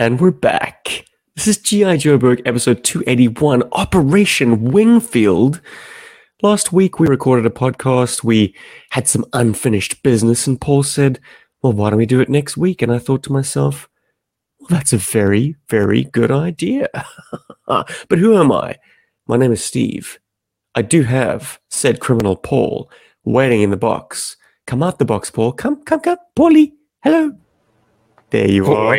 And we're back. This is G.I. Joburg episode 281 Operation Wingfield. Last week we recorded a podcast. We had some unfinished business, and Paul said, Well, why don't we do it next week? And I thought to myself, Well, that's a very, very good idea. but who am I? My name is Steve. I do have said criminal Paul waiting in the box. Come out the box, Paul. Come, come, come. Paulie. Hello. There you are.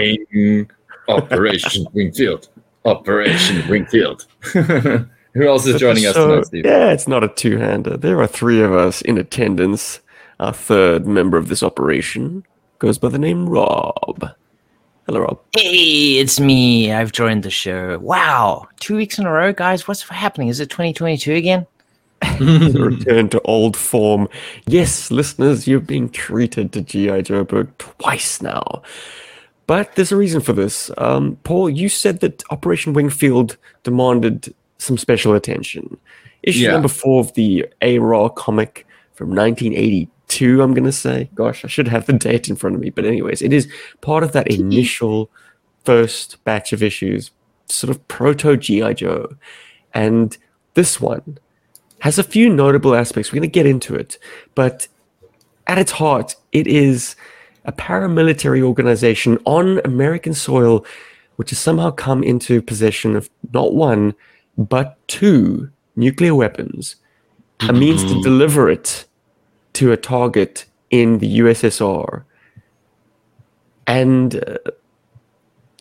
Boing. Operation Wingfield. Operation Wingfield. Who else is joining us tonight, Steve? Yeah, it's not a two-hander. There are three of us in attendance. Our third member of this operation goes by the name Rob. Hello, Rob. Hey, it's me. I've joined the show. Wow, two weeks in a row, guys. What's happening? Is it 2022 again? Return to old form. Yes, listeners, you've been treated to G.I. Joburg twice now. But there's a reason for this. Um, Paul, you said that Operation Wingfield demanded some special attention. Issue Yeah. number four of the ARAH comic from 1982, I'm going to say. Gosh, I should have the date in front of me. But anyways, it is part of that initial first batch of issues, sort of proto G.I. Joe. And this one has a few notable aspects. We're going to get into it. But at its heart, it is a paramilitary organization on American soil which has somehow come into possession of not one, but two nuclear weapons, a means to deliver it to a target in the USSR. And uh,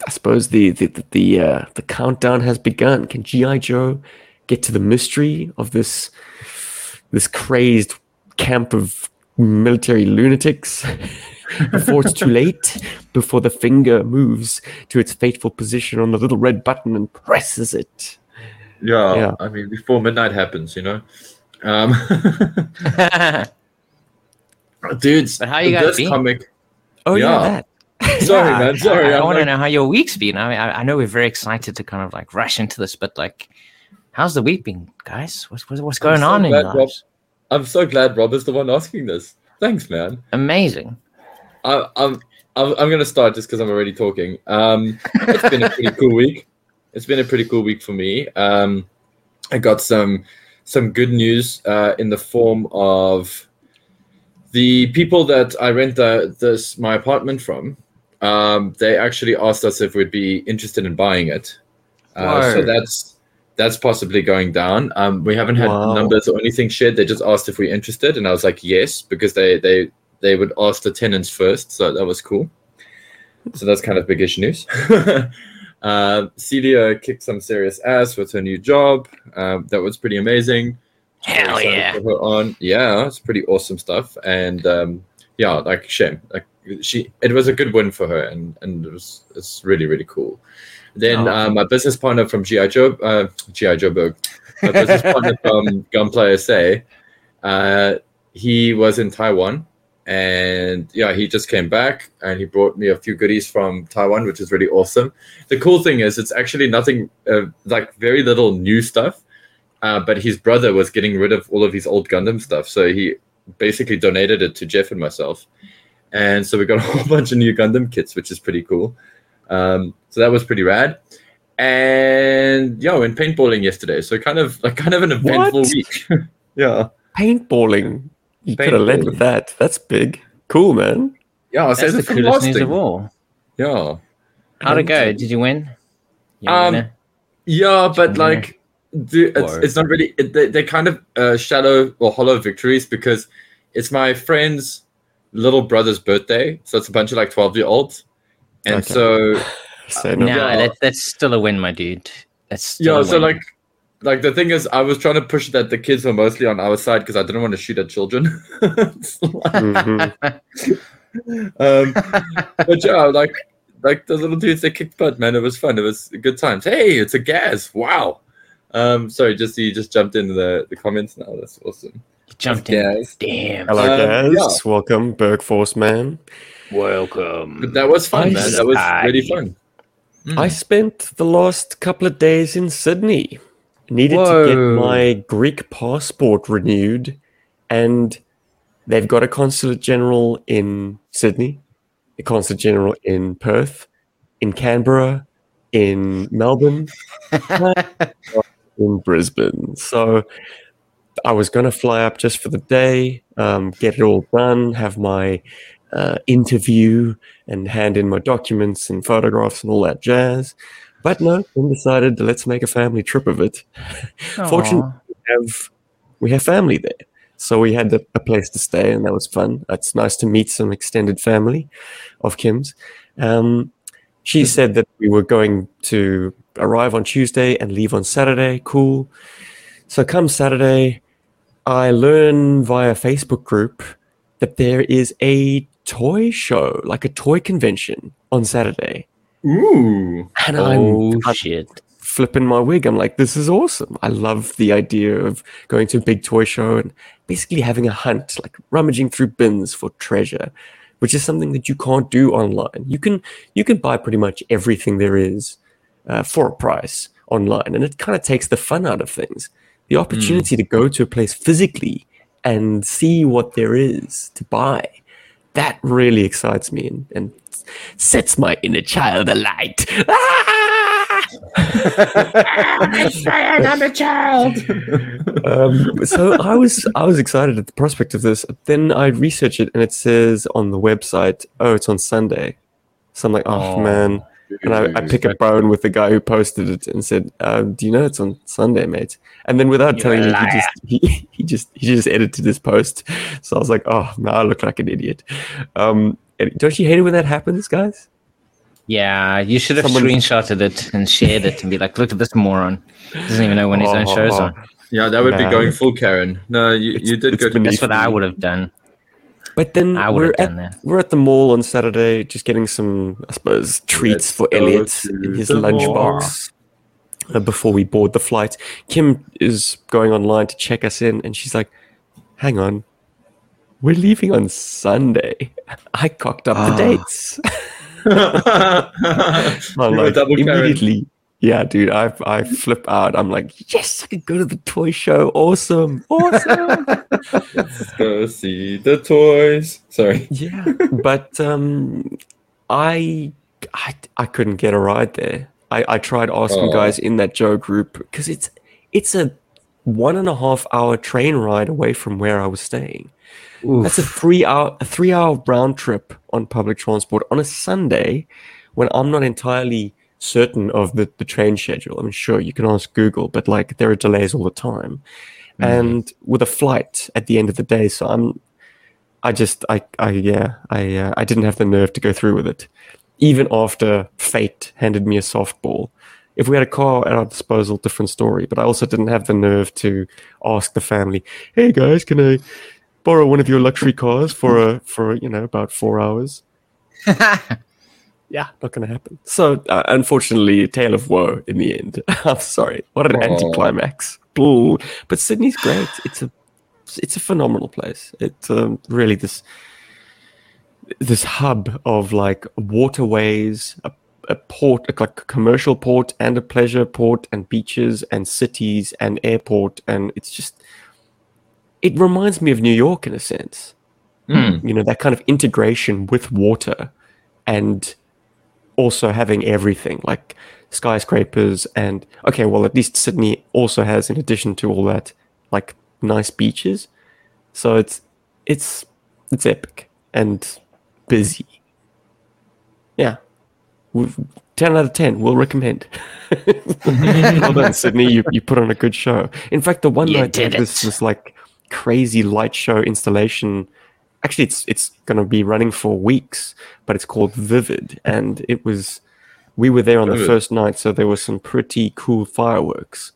I suppose the the the the, uh, the countdown has begun. Can GI Joe get to the mystery of this this crazed camp of military lunatics before it's too late? Before the finger moves to its fateful position on the little red button and presses it. Yeah, Yeah. I mean, before midnight happens, you know? Um, dudes, But how you guys been? comic. Oh yeah, Yeah. that. Sorry, Yeah, man. Sorry. I, I want to like- know how your week's been. I, mean, I I know we're very excited to kind of like rush into this, but like, how's the week been, guys? What's what's, what's going so on in glad your Rob- lives? I'm so glad Rob is the one asking this. Thanks, man. Amazing. I, I'm I'm, I'm going to start just because I'm already talking. Um, it's been a pretty cool week. It's been a pretty cool week for me. Um, I got some some good news uh, in the form of the people that I rent the, this my apartment from. Um, they actually asked us if we'd be interested in buying it. Uh, so that's that's possibly going down. Um, we haven't had Wow. numbers or anything shared. They just asked if we're interested, and I was like, yes, because they they they would ask the tenants first. So that was cool. So that's kind of biggish news. uh, Celia kicked some serious ass with her new job. Um, that was pretty amazing. Hell yeah. on. Yeah, it's pretty awesome stuff. And um, yeah, like shame. Like she, it was a good win for her, and and it was it's really really cool. Then Oh. uh, my business partner from GI Joe, uh, GI Joburg, my business partner from Gunplay SA, uh, he was in Taiwan, and yeah, he just came back and he brought me a few goodies from Taiwan, which is really awesome. The cool thing is, it's actually nothing uh, like very little new stuff. Uh, but his brother was getting rid of all of his old Gundam stuff, so he basically donated it to Jeff and myself, and so we got a whole bunch of new Gundam kits, which is pretty cool. Um, so that was pretty rad. And yeah, we went paintballing yesterday, so kind of like kind of an eventful What? week. yeah, Paintballing. You could have led with that. That's big. Cool, man. yeah. I'll That's say the coolest last news of all. Yeah, How'd it go? Did you win? You Um, winner? yeah, but Yeah. like, do, it's, it's not really. It, they, they're kind of uh, shallow or hollow victories because it's my friend's little brother's birthday, so it's a bunch of like twelve year olds, and Okay. so Say no, no. yeah. that, that's still a win, my dude. That's still yeah a so win. like like the thing is i was trying to push that the kids were mostly on our side because i didn't want to shoot at children Mhm. um but yeah like like the little dudes they kicked butt man it was fun it was good times hey it's a gas wow um sorry just you just jumped into the the comments now that's awesome jumped in. Gas. Damn. Hello, Um, guys. Welcome, Berg Force man. Welcome. but that was fun man that was really fun Mm. I spent the last couple of days in Sydney. Needed to get my Greek passport renewed, and they've got a consulate general in Sydney. a consulate general in Perth, in Canberra, in Melbourne, in Brisbane. So I was going to fly up just for the day, um, get it all done, have my uh, interview, and hand in my documents and photographs and all that jazz. But no, then decided let's make a family trip of it. Fortunately, we have we have family there, so we had a, a place to stay, and that was fun. It's nice to meet some extended family of Kim's. Um, she said that we were going to arrive on Tuesday and leave on Saturday. Cool. So come Saturday, I learn via Facebook group that there is a toy show, like a toy convention on Saturday. Ooh. And Oh I'm, I'm shit! flipping my wig. I'm like, this is awesome. I love the idea of going to a big toy show and basically having a hunt, like rummaging through bins for treasure, which is something that you can't do online. You can you can buy pretty much everything there is uh, for a price online, and it kind of takes the fun out of things. The opportunity to go to a place physically and see what there is to buy. That really excites me and, and sets my inner child alight. I'm a child. um, so I was I was excited at the prospect of this. Then I researched it, and it says on the website, "Oh, it's on Sunday." So I'm like, "Oh, Oh. man!" And I, I pick a bone with the guy who posted it and said, um, "Do you know it's on Sunday, mate?" And then without You're telling me, he just he, he just he just edited this post. So I was like, "Oh, now I look like an idiot." Um, and don't you hate it when that happens, guys? Yeah, you should have Someone- screenshotted it and shared it and be like, "Look at this moron! Doesn't even know when his own show's Oh, on." Yeah, that would Man. be going full Karen. No, you, It's- you did it's go to That's what I would have done. But then I we're at that. we're at the mall on Saturday, just getting some, I suppose, treats Let's for Elliot in his lunchbox uh, before we board the flight. Kim is going online to check us in, and she's like, "Hang on, we're leaving on Sunday." I cocked up the Ah. dates. I'm like, Karen. immediately. Yeah, dude, I I flip out. I'm like, yes, I could go to the toy show. Awesome, awesome. Let's go see the toys. Sorry. Yeah, but um, I, I I couldn't get a ride there. I, I tried asking Oh. guys in that Joe group because it's it's a one and a half hour train ride away from where I was staying. That's a three hour a three hour round trip on public transport on a Sunday when I'm not entirely certain of the, the train schedule. I mean, sure, you can ask Google, but like there are delays all the time. And with a flight at the end of the day, so I'm I just I I yeah, I uh, I didn't have the nerve to go through with it. Even after fate handed me a softball. If we had a car at our disposal, different story. But I also didn't have the nerve to ask the family, "Hey guys, can I borrow one of your luxury cars for a for you know about four hours?" Yeah, not going to happen. So, uh, unfortunately, a tale of woe in the end. I'm sorry. What an Aw. anticlimax. Ooh. But Sydney's great. It's a it's a phenomenal place. It's um, really this this hub of like waterways, a, a port, like a commercial port and a pleasure port, and beaches and cities and airport, and it's just it reminds me of New York in a sense. Mm. you know that kind of integration with water and also having everything like skyscrapers and okay well at least sydney also has in addition to all that like nice beaches. So it's it's it's epic and busy. Yeah. We've, 10 out of 10 we'll recommend. Well done sydney. You, you put on a good show. In fact the one You night did this this like crazy light show installation. Actually it's it's going to be running for weeks but it's called vivid and it was we were there on the first night so there were some pretty cool fireworks.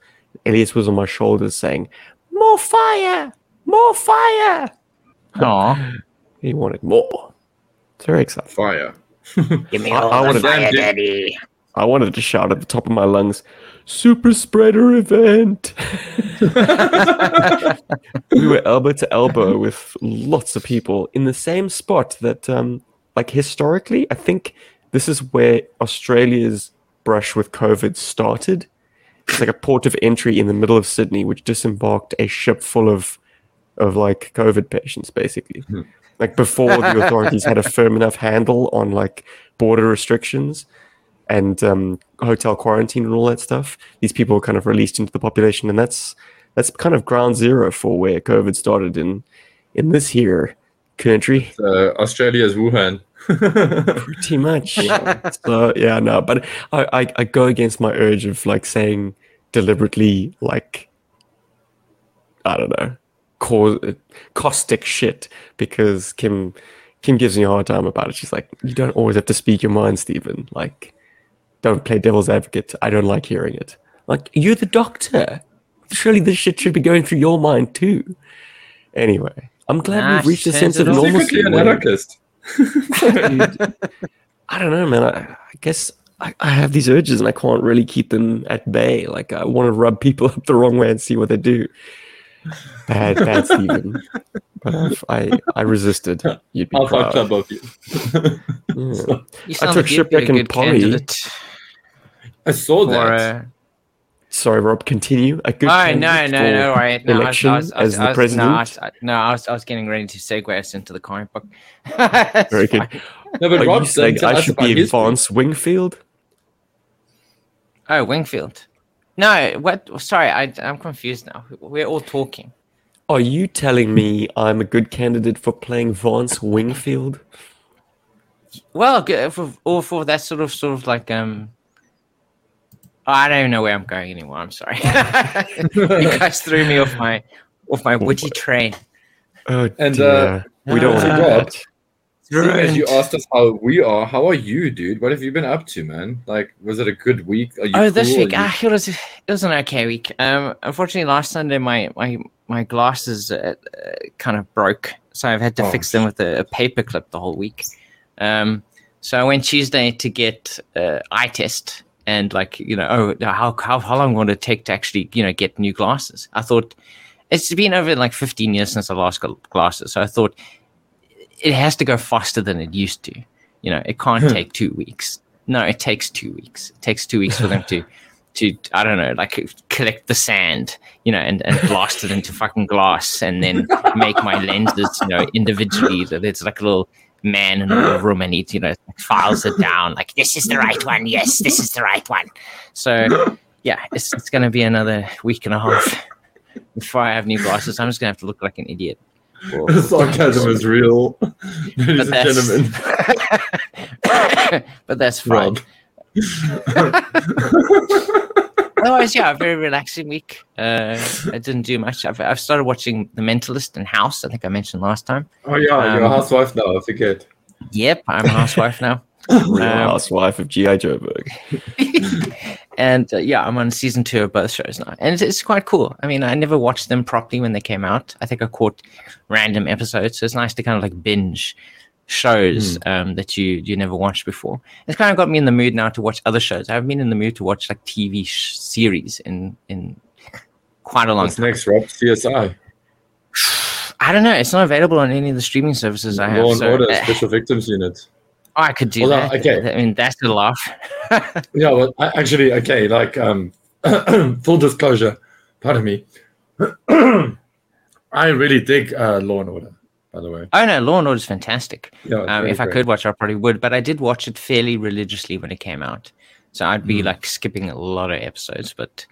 Elias was on my shoulders saying more fire! More fire! Aw, he wanted more. It's very exciting. Fire. give me all I the wanna- fire, daddy. i wanted to shout at the top of my lungs super spreader event. We were elbow to elbow with lots of people in the same spot that um like historically i think this is where australia's brush with covid started. It's like a port of entry in the middle of sydney which disembarked a ship full of of like covid patients basically. Hmm. like before the authorities had a firm enough handle on like border restrictions and um, hotel quarantine and all that stuff. These people were kind of released into the population, and that's that's kind of ground zero for where COVID started in in this here country. Uh, Australia's Wuhan. Pretty much. so yeah, no, but I, I I go against my urge of like saying deliberately like I don't know, cause caustic shit because Kim Kim gives me a hard time about it. She's like, you don't always have to speak your mind, Stephen. Like, don't play devil's advocate. I don't like hearing it. Like, you're the doctor. Surely this shit should be going through your mind too. Anyway, I'm glad Nah, we've reached a sense of turns it normalcy. Secretly an anarchist. Dude, I don't know, man. I, I guess I, I have these urges and I can't really keep them at bay. Like I want to rub people up the wrong way and see what they do. Bad, bad, Stephen. But I've, I, I resisted. You'd be Alpha proud. club of you. Yeah. You I took like you'd be a shipwreck in good Polly. candidate I saw for, that. uh, Sorry, Rob. Continue. A good. Oh no, no, for no, right. No, I was, election I was, I was, as the I was, president. No, I was, no, I was, I was getting ready to segue us into the comic book. Very good. no, but Are Rob you saying I should be his Vance Wingfield? Oh, Wingfield. No, what? Sorry, I, I'm confused now. We're all talking. Are you telling me I'm a good candidate for playing Vance Wingfield? Well, g- for, or for that sort of, sort of like, um, I don't even know where I'm going anymore. I'm sorry. you guys threw me off my, off my witty train. Oh, And, dear. uh, we don't so want to that. As you asked us how we are, how are you, dude? What have you been up to, man? Like, was it a good week? Are you Oh, this cool? week, Are you- ah, it was it was an okay week. Um, unfortunately, last Sunday my my my glasses uh, uh, kind of broke, so I've had to Oh, fix them with a, a paper clip the whole week. Um, so I went Tuesday to get uh, eye test, and like you know, oh, how how how long would it take to actually you know get new glasses? I thought it's been over like 15 years since I last got glasses, so I thought it has to go faster than it used to. You know, it can't hmm. take two weeks. No, it takes two weeks. It takes two weeks for them to, to I don't know, like collect the sand, you know, and, and blast it into fucking glass, and then make my lenses, you know, individually. So There's like a little man in the room, and he, you know, files it down. Like this is the right one. Yes, this is the right one. So yeah, it's it's gonna be another week and a half before I have new glasses. I'm just gonna have to look like an idiot. Or- Sarcasm is real, ladies and gentlemen. but that's fine. Rob. Otherwise, yeah, a very relaxing week. Uh, I didn't do much. I've, I've started watching The Mentalist and House. I think I mentioned last time. Oh yeah, you're a Um, housewife now. I forget. Yep, I'm a housewife now. Real Um, Housewife of G.I. Joburg. and uh, yeah, I'm on season two of both shows now, and it's, it's quite cool. I mean, I never watched them properly when they came out. I think I caught random episodes, so it's nice to kind of like binge shows um, that you you never watched before. It's kind of got me in the mood now to watch other shows. I've been in the mood to watch like TV sh- series in in quite a long What's time. next, Rob? CSI. I don't know. It's not available on any of the streaming services I have. Law and so, Order uh, Special Victims Unit. I could do Well, that. okay. I mean, that's a laugh. Yeah, well, I, actually, okay, like um, full disclosure. Pardon me. I really dig uh, Law and Order. By the way, oh no, Law and Order is fantastic. yeah. Um, if I could watch, I probably would. But I did watch it fairly religiously when it came out, so I'd be Mm. like skipping a lot of episodes. But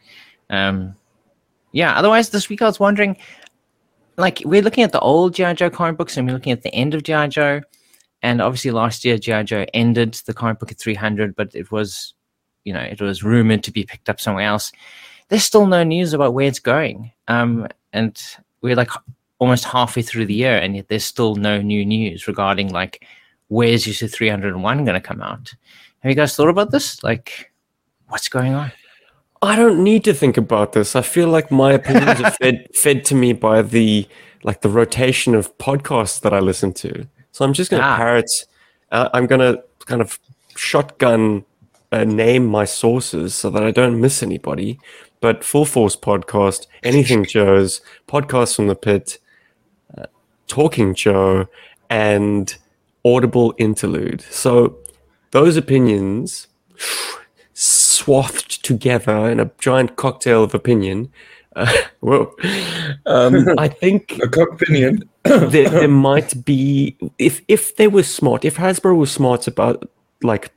um, yeah. Otherwise, this week I was wondering, like, we're looking at the old GI Joe comic books, and we're looking at the end of GI Joe, and obviously last year GI Joe ended the comic book at 300, but it was, you know, it was rumored to be picked up somewhere else. There's still no news about where it's going, um, and we're like almost halfway through the year, and yet there's still no new news regarding like where's issue 301 going to come out. Have you guys thought about this? Like, what's going on? I don't need to think about this. I feel like my opinions are fed fed to me by the like the rotation of podcasts that I listen to. So I'm just going to Ah. parrot. Uh, I'm going to kind of shotgun uh, name my sources so that I don't miss anybody. But Full Force podcast, Anything Joe's, Podcast from the Pit, Talking Joe, and Audible Interlude. So those opinions swathed together in a giant cocktail of opinion Uh, whoa. Um, I think A opinion. there, there might be if if they were smart, if Hasbro was smart about like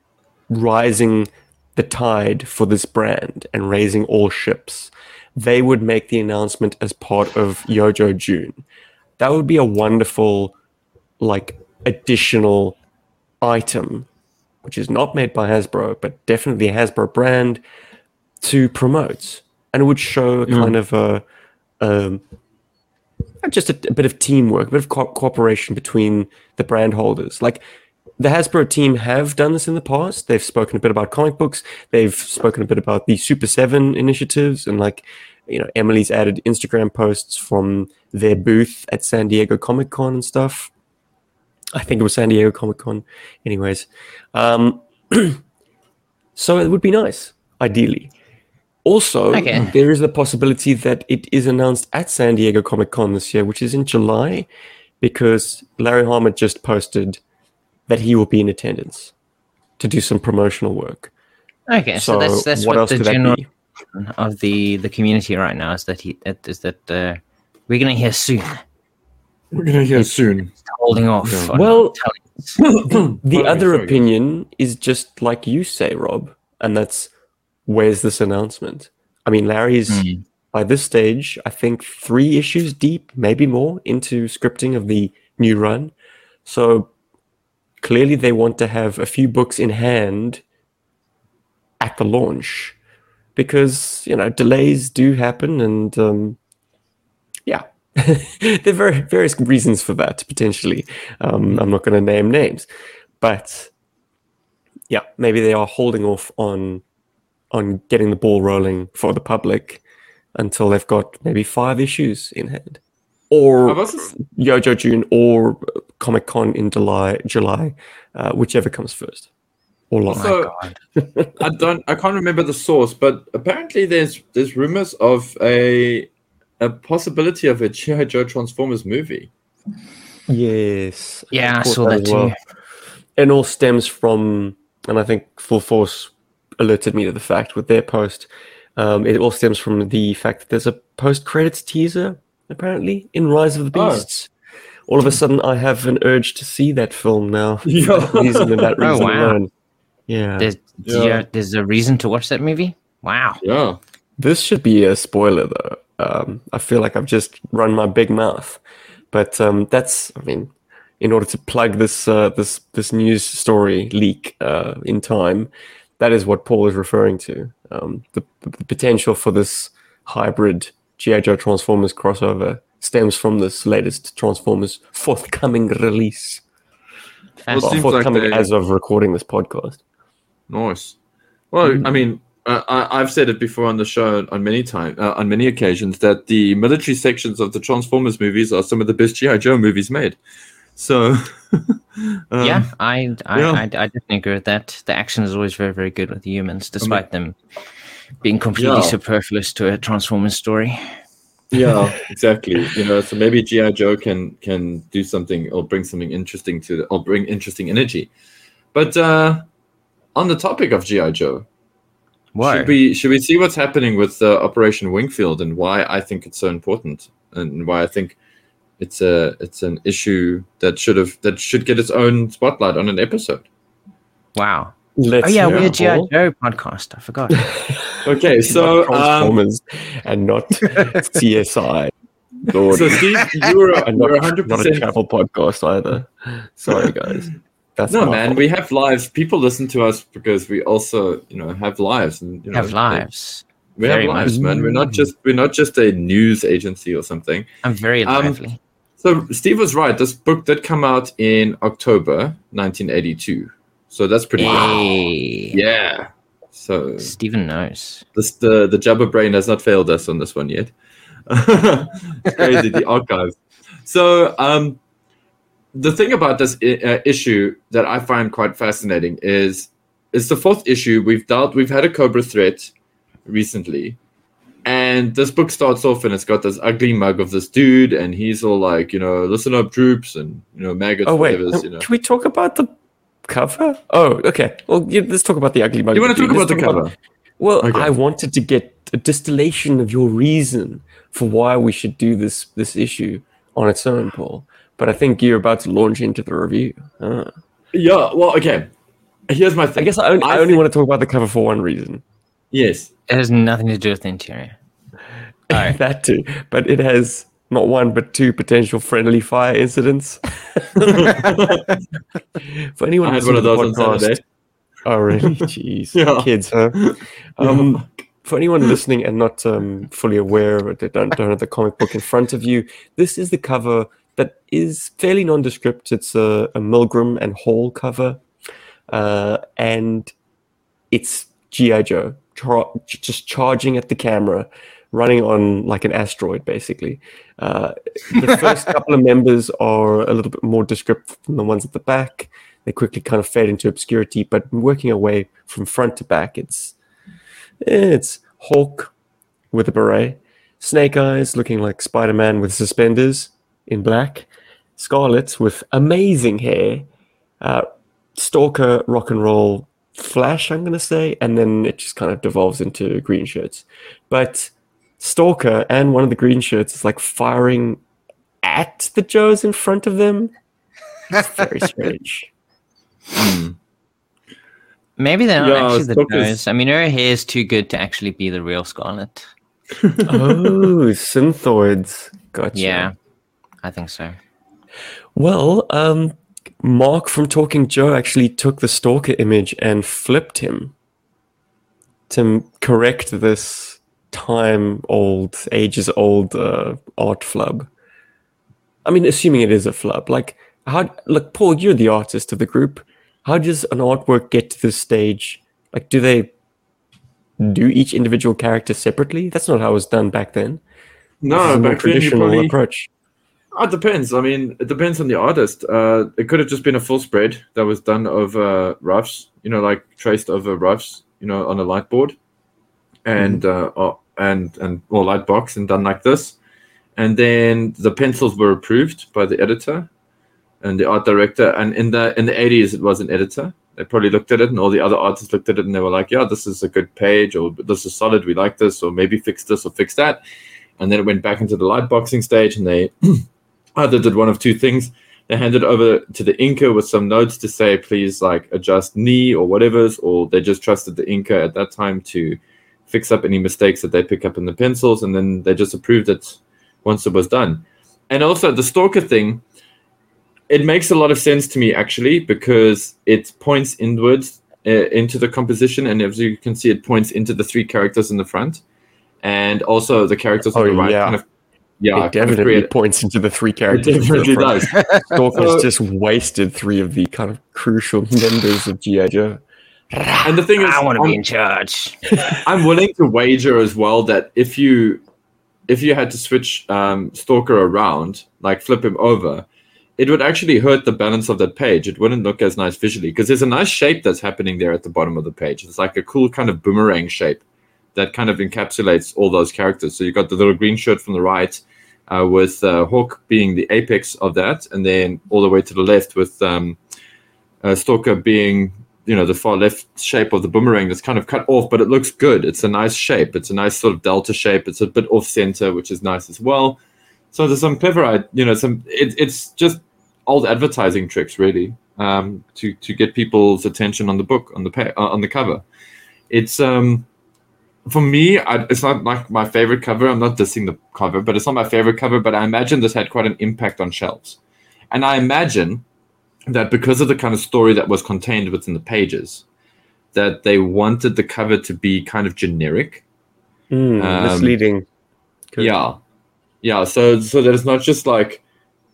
rising the tide for this brand and raising all ships, they would make the announcement as part of Yojo June. That would be a wonderful like additional item, which is not made by Hasbro, but definitely a Hasbro brand to promote, and it would show a kind of a um, just a, a bit of teamwork, a bit of co- cooperation between the brand holders. Like the Hasbro team have done this in the past. They've spoken a bit about comic books. They've spoken a bit about the Super Seven initiatives, and like you know, Emily's added Instagram posts from their booth at San Diego Comic Con and stuff. I think it was San Diego Comic Con, anyways. Um, so it would be nice, ideally. Also, Okay. there is the possibility that it is announced at San Diego Comic Con this year, which is in July, because Larry Hama just posted that he will be in attendance to do some promotional work. Okay, so, So, that's that's what what, else the could that general be? of the the community right now is that he that is that uh, we're gonna hear soon. We're gonna hear soon. Holding off. Yeah. on Well, telling. The other sorry. opinion is just like you say, Rob, and that's where's this announcement? I mean, Larry's Mm. by this stage, I think three issues deep, maybe more, into scripting of the new run. So clearly they want to have a few books in hand at the launch because, you know, delays do happen and, um, yeah. there are very, various reasons for that potentially. Um, I'm not going to name names, but yeah, maybe they are holding off on on getting the ball rolling for the public until they've got maybe five issues in hand, or Yojo June, or Comic Con in July, July, uh, whichever comes first, or Oh So- god. I don't. I can't remember the source, but apparently there's there's rumors of a a possibility of a GI Joe Transformers movie. yes, Yeah, I caught saw that as too. And all stems from, and I think Full Force alerted me to the fact with their post. Um, it all stems from the fact that there's a post credits teaser apparently in Rise of the Oh. Beasts. All of a sudden, I have an urge to see that film now. Yeah. that reason and that Oh, wow. alone. Yeah. There's Yeah. yeah, there's a reason to watch that movie. Wow. Yeah. This should be a spoiler, though. Um, I feel like I've just run my big mouth, but um, that's, I mean, in order to plug this uh, this this news story leak uh, in time, that is what Paul is referring to. Um, the, the potential for this hybrid GI Joe Transformers crossover stems from this latest Transformers forthcoming release. Well, Well, seems like they- as of recording this podcast. Nice. Well, Mm. I mean, uh, I, I've said it before on the show on many time uh, on many occasions that the military sections of the Transformers movies are some of the best GI Joe movies made. So, um, yeah, I I, yeah. I I definitely agree with that. The action is always very very good with the humans, despite them being completely Yeah. superfluous to a Transformers story. Yeah, exactly. You know, so maybe GI Joe can can do something or bring something interesting to the, or bring interesting energy. But uh, on the topic of GI Joe, why should we should we see what's happening with uh, Operation Wingfield and why I think it's so important and why I think it's a it's an issue that should have that should get its own spotlight on an episode. Wow. Let's Oh yeah, we're GI Joe podcast. I forgot. Okay, so Not um, and not CSI. Lord. so Steve, you were and not, 100 not a travel podcast either. Sorry, guys. That's No, man, fault. we have lives. People listen to us because we also, you know, have lives and you know, Have lives. We have lives, much. man. We're not just we're not just a news agency or something. I'm very Um, lively. So Steve was right. This book did come out in October 1982. So that's pretty good. Hey. Yeah. So Stephen knows. this the the Jabba brain has not failed us on this one yet. it's crazy the archives. So um, the thing about this i- uh, issue that I find quite fascinating is it's the fourth issue we've dealt. We've had a Cobra threat recently, and this book starts off and it's got this ugly mug of this dude, and he's all like, you know, listen up, troops, and you know, maggots, Oh wait, whatever. um, You know, can we talk about the cover? Oh, okay. Well, yeah, let's talk about the ugly mug. you want to talk about the cover? Well, Okay. I wanted to get a distillation of your reason for why we should do this this issue on its own, Paul. But I think you're about to launch into the review. Ah. Yeah. Well, okay. Here's my thing. I guess I only, I I only think- want to talk about the cover for one reason. yes. It has nothing to do with the interior. Alright. that too. But it has not one but two potential friendly fire incidents. for anyone I had one of those on podcast- Saturday. Oh, really? Jeez. Yeah. Kids, huh? Um, for anyone listening and not um, fully aware or they don't, don't have the comic book in front of you, this is the cover that is fairly nondescript. It's a, a Milgrom and Hall cover. Uh, and it's G.I. Joe char- just charging at the camera, running on like an asteroid, basically. Uh, the first couple of members are a little bit more descriptive than the ones at the back they quickly kind of fade into obscurity. But working away from front to back, it's it's Hawk with a beret, Snake Eyes looking like Spider Man with suspenders in black, Scarlett with amazing hair, uh, Stalker rock and roll Flash, I'm gonna say, and then it just kind of devolves into green shirts. But Stalker and one of the green shirts is like firing at the Joes in front of them. It's very strange. Maybe they're not Yeah, actually the Stalker's- Joes. I mean, her hair is too good to actually be the real Scarlett. oh, synthoids. Gotcha. Yeah, I think so. Well, um, Mark from Talking Joe actually took the stalker image and flipped him to correct this time old, ages old uh, art flub. I mean, assuming it is a flub. Like, how, look, Paul, you're the artist of the group. How does an artwork get to this stage? Like, do they do each individual character separately? That's not how it was done back then. No, back traditional probably. approach. Oh, it depends. I mean, it depends on the artist. Uh, it could have just been a full spread that was done over roughs, you know, like traced over roughs, you know, on a light board, and uh, or, and and or light box, and done like this. And then the pencils were approved by the editor and the art director. And in the in the eighties, it was an editor. They probably looked at it, and all the other artists looked at it, and they were like, "Yeah, this is a good page, or this is solid. We like this, or maybe fix this or fix that." And then it went back into the light boxing stage, and they either did one of two things. They handed over to the inker with some notes to say, please, like adjust knee or whatever's, or they just trusted the inker at that time to fix up any mistakes that they pick up in the pencils, and then they just approved it once it was done. And also the stalker thing, it makes a lot of sense to me actually because it points inwards uh, into the composition, and as you can see, it points into the three characters in the front, and also the characters on Oh, the right yeah. kind of yeah, it kind of definitely points into the three characters. the definitely does. Stalker's So- just wasted three of the kind of crucial members of G.I. Joe. And the thing is, I want to be in charge. I'm willing to wager as well that if you if you had to switch um, Stalker around, like flip him over, it would actually hurt the balance of that page. It wouldn't look as nice visually because there's a nice shape that's happening there at the bottom of the page. It's like a cool kind of boomerang shape that kind of encapsulates all those characters. So you've got the little green shirt from the right, uh, with uh, Hawk being the apex of that, and then all the way to the left with um, uh, Stalker being you know the far left shape of the boomerang that's kind of cut off, but it looks good. It's a nice shape. It's a nice sort of delta shape. It's a bit off center, which is nice as well. So there's some clever, you know, some. It, it's just old advertising tricks, really, um, to to get people's attention on the book on the uh, on the cover. It's um for me, I, it's not like my favorite cover. I'm not dissing the cover, but it's not my favorite cover. But I imagine this had quite an impact on shelves, and I imagine that because of the kind of story that was contained within the pages, that they wanted the cover to be kind of generic. Mm, Um, misleading. Yeah, yeah. So so that it's not just like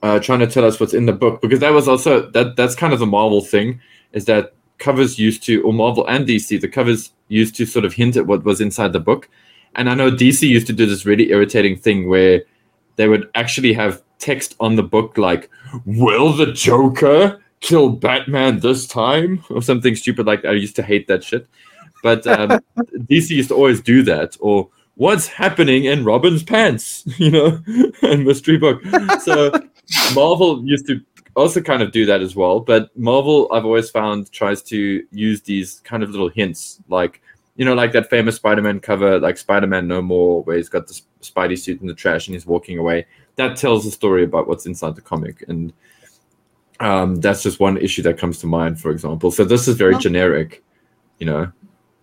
uh, trying to tell us what's in the book, because that was also that that's kind of the Marvel thing is that covers used to, or Marvel and DC, the covers used to sort of hint at what was inside the book. And I know DC used to do this really irritating thing where they would actually have text on the book like, "Will the Joker kill Batman this time?" or something stupid like. I used to hate that shit, but um, DC used to always do that. Or what's happening in Robin's pants? You know, and mystery book. So Marvel used to also kind of do that as well. But Marvel, I've always found, tries to use these kind of little hints, like you know, like that famous Spider-Man cover, like Spider-Man No More, where he's got the Spidey suit in the trash and he's walking away. That tells a story about what's inside the comic, and um, that's just one issue that comes to mind, for example. So this is very Well- generic, you know.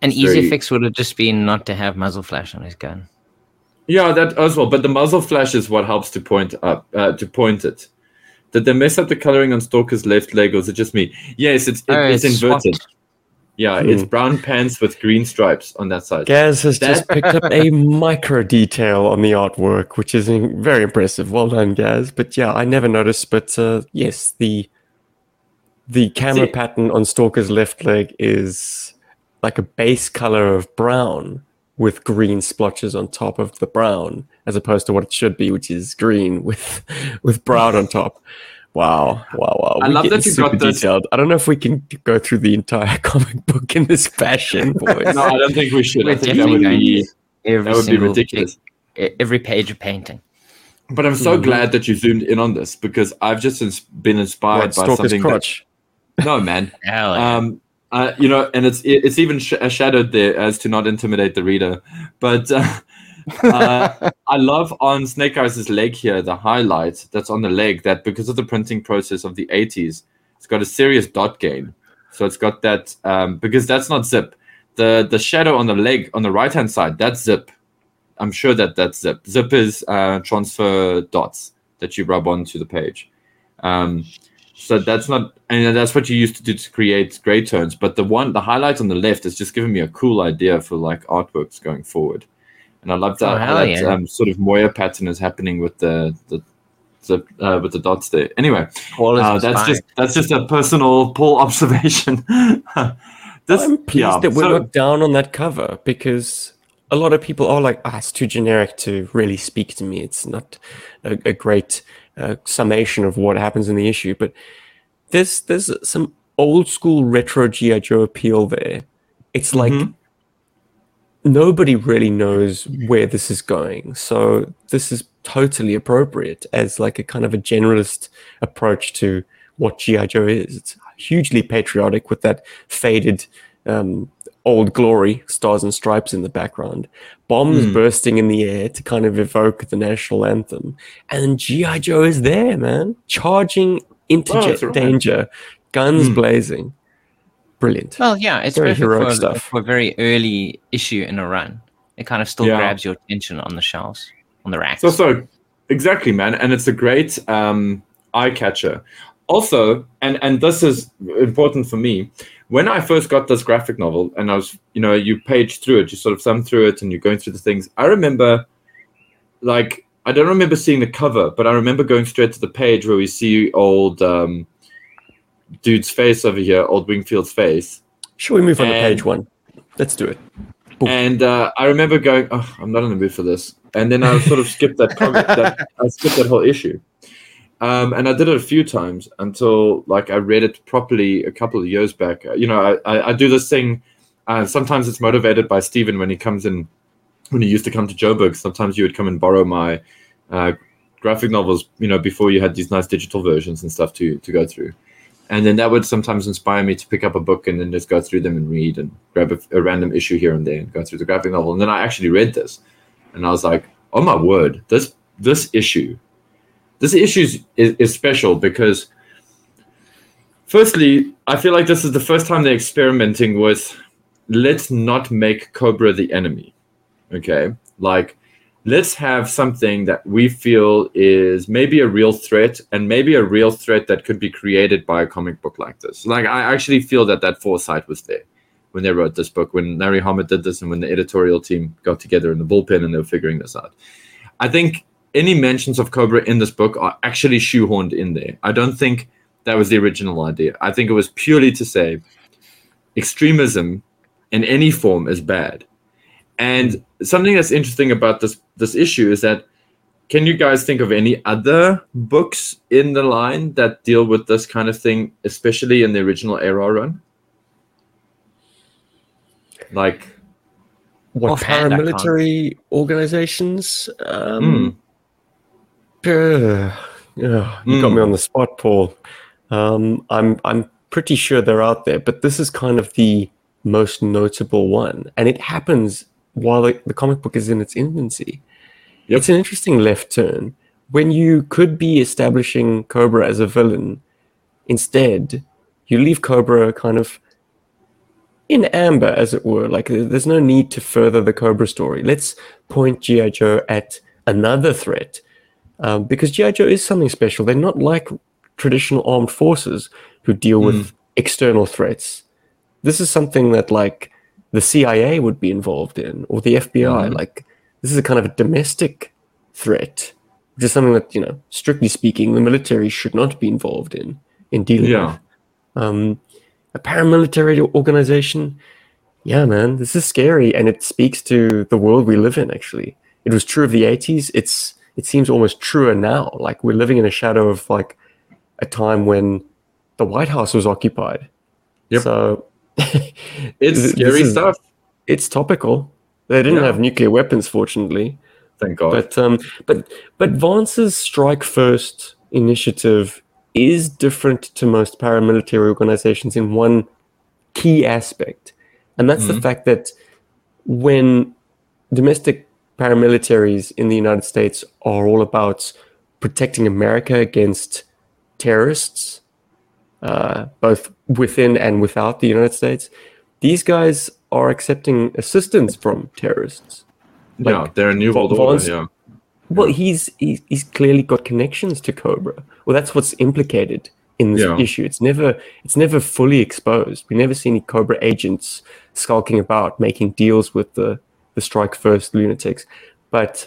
An easy very- fix would have just been not to have muzzle flash on his gun. Yeah, that as well. But the muzzle flash is what helps to point up, uh, to point it. Did they mess up the coloring on Stalker's left leg, or is it just me? Yes, it's it, Oh, it's, it's inverted. swapped. Yeah, Hmm. it's brown pants with green stripes on that side. Gaz has just picked up a micro detail on the artwork, which is very impressive. Well done, Gaz. But yeah, I never noticed. But uh, yes, the the camera See- pattern on Stalker's left leg is like a base color of brown with green splotches on top of the brown, as opposed to what it should be, which is green with with brown on top. Wow, wow, wow! I We're love that getting you got super this- detailed. I don't know if we can go through the entire comic book in this fashion, boys. No, I don't think we should. I We're think that would be. Every that would be single ridiculous. pic- every page of painting. But I'm so Mhm. glad that you zoomed in on this because I've just ins- been inspired What, by Stalker's something. That, crotch. no, man. Hell yeah. um, uh, you know, and it's it's even sh- shadowed there as to not intimidate the reader. But uh, uh, I love on Snake Eyes' leg here the highlight that's on the leg that because of the printing process of the 80s, it's got a serious dot gain. So it's got that um, because that's not zip. The the shadow on the leg on the right hand side that's zip. I'm sure that that's zip. Zip is uh, transfer dots that you rub onto the page. Um, so that's not, and that's what you used to do to create gray tones. But the one, the highlight on the left is just giving me a cool idea for like artworks going forward. And I love that, Oh, that yeah. um, sort of moiré pattern is happening with the the, the uh, with the dots there. Anyway, uh, that's inspired. just that's just a personal Paul observation. this, I'm pleased yeah, that we're so- not down on that cover because a lot of people are like, ah, it's too generic to really speak to me. It's not a, a great uh, summation of what happens in the issue. But there's there's some old school retro GI Joe appeal there. It's like Mhm. Nobody really knows where this is going, so this is totally appropriate as like a kind of a generalist approach to what GI Joe is. It's hugely patriotic with that faded um, old glory stars and stripes in the background, bombs Hmm. bursting in the air to kind of evoke the national anthem, and GI Joe is there, man, charging into Oh, jet right. danger, guns Hmm. blazing. Brilliant. Well, yeah, it's Very heroic for, stuff. for a very early issue in a run. It kind of still Yeah. grabs your attention on the shelves, on the racks. So, so exactly, man, and it's a great um, eye catcher. Also, and and this is important for me. When I first got this graphic novel, and I was, you know, you page through it, you sort of thumb through it, and you're going through the things. I remember, like, I don't remember seeing the cover, but I remember going straight to the page where we see old um, dude's face over here, old Wingfield's face, Shall we move on to page one? Let's do it. Boom. and uh, I remember going, oh, I'm not in the mood for this. And then I sort of skipped that comic, that, I skipped that whole issue. Um, and I did it a few times until like I read it properly a couple of years back. Uh, You know, I, I, I do this thing. Uh, sometimes it's motivated by Stephen when he comes in, when he used to come to Joburg. Sometimes you would come and borrow my uh, graphic novels, you know, before you had these nice digital versions and stuff to to go through. And then that would sometimes inspire me to pick up a book and then just go through them and read and grab a, a random issue here and there and go through the graphic novel. And then I actually read this, and I was like, "Oh my word! This this issue, this issue is, is, is special because, firstly, I feel like this is the first time they're experimenting with let's not make Cobra the enemy. Okay, like let's have something that we feel is maybe a real threat and maybe a real threat that could be created by a comic book like this. Like I actually feel that that foresight was there when they wrote this book, when Larry Hama did this, and when the editorial team got together in the bullpen and they were figuring this out. I think any mentions of Cobra in this book are actually shoehorned in there. I don't think that was the original idea. I think it was purely to say extremism in any form is bad. And something that's interesting about this this issue is that can you guys think of any other books in the line that deal with this kind of thing, especially in the original era run? Like, What Offhand, paramilitary organizations? mm, Um, uh, yeah, you got Mm. me on the spot, Paul. Um, I'm I'm pretty sure they're out there, but this is kind of the most notable one, and it happens while the, the comic book is in its infancy. Yep. It's an interesting left turn when you could be establishing Cobra as a villain. Instead, you leave Cobra kind of in amber, as it were. Like there's no need to further the Cobra story. Let's point GI Joe at another threat, um, because GI Joe is something special. They're not like traditional armed forces who deal with external threats. This is something that like the CIA would be involved in, or the FBI. Mhm. Like this is a kind of a domestic threat, which is something that you know, strictly speaking, the military should not be involved in in dealing Yeah. with. Um, a paramilitary organization. Yeah, man, this is scary, and it speaks to the world we live in. Actually, it was true of the '80s. It's it seems almost truer now. Like we're living in a shadow of like a time when the White House was occupied. Yep. So It's scary is- stuff. it's topical. They didn't Yeah. have nuclear weapons, fortunately. Thank God. But um, but but Vance's strike first initiative is different to most paramilitary organizations in one key aspect, and that's the Mhm. fact that when domestic paramilitaries in the United States are all about protecting America against terrorists, uh, both within and without the United States, these guys are accepting assistance from terrorists. yeah, they're a new world order. Yeah. Well, he's, he's he's clearly got connections to Cobra. Well, that's what's implicated in this Yeah. issue. It's never it's never fully exposed. We never see any Cobra agents skulking about making deals with the the Strike First lunatics, but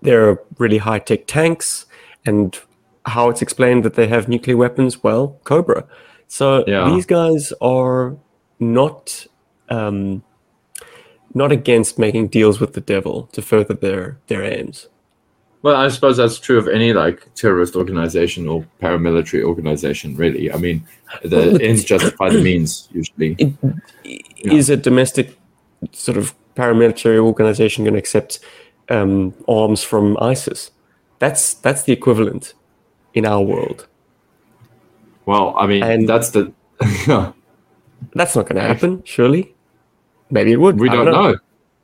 there are really high tech tanks, and how it's explained that they have nuclear weapons. Well, Cobra. So Yeah. these guys are not. Um, not against making deals with the devil to further their their aims. Well, I suppose that's true of any like terrorist organization or paramilitary organization. Really, I mean, the it- ends justify the means usually. is a domestic sort of paramilitary organization going to accept um, arms from ISIS? That's that's the equivalent in our world. Well, I mean, And- that's the. That's not going to happen, surely. Maybe it would. we I don't know.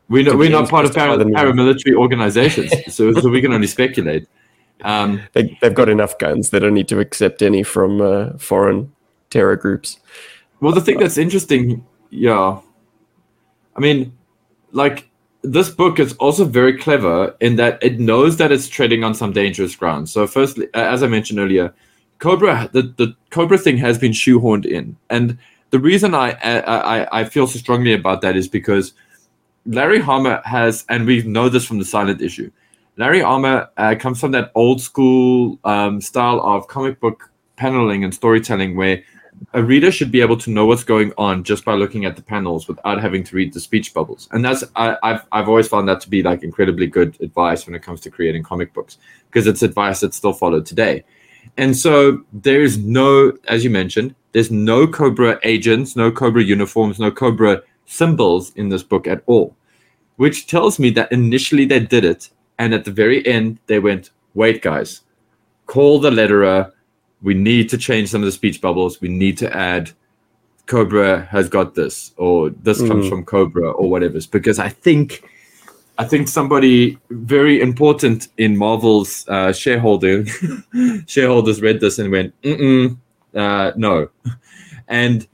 We know, To we're not part of para- paramilitary organizations, so so we can only speculate. Um, They, they've got enough guns. They don't need to accept any from uh, foreign terror groups. Well, the thing that's interesting, yeah, I mean, like this book is also very clever in that it knows that it's treading on some dangerous ground. So, firstly, as I mentioned earlier, Cobra, the, the Cobra thing has been shoehorned in, and the reason I, I I- feel so strongly about that is because Larry Hama has, and we know this from the silent issue. Larry Hama uh, comes from that old school um, style of comic book paneling and storytelling where a reader should be able to know what's going on just by looking at the panels without having to read the speech bubbles. And that's I, I've I've always found that to be like incredibly good advice when it comes to creating comic books because it's advice that's still followed today. And so there is no, as you mentioned, there's no Cobra agents, no Cobra uniforms, no Cobra symbols in this book at all, which tells me that initially they did it, and at the very end they went, "Wait, guys, call the letterer." we need to change some of the speech bubbles. We need to add Cobra has got this, or this comes Mm. from Cobra, or whatever. Because I think, I think somebody very important in Marvel's uh, shareholding shareholders read this and went, Mm-mm, uh, no, and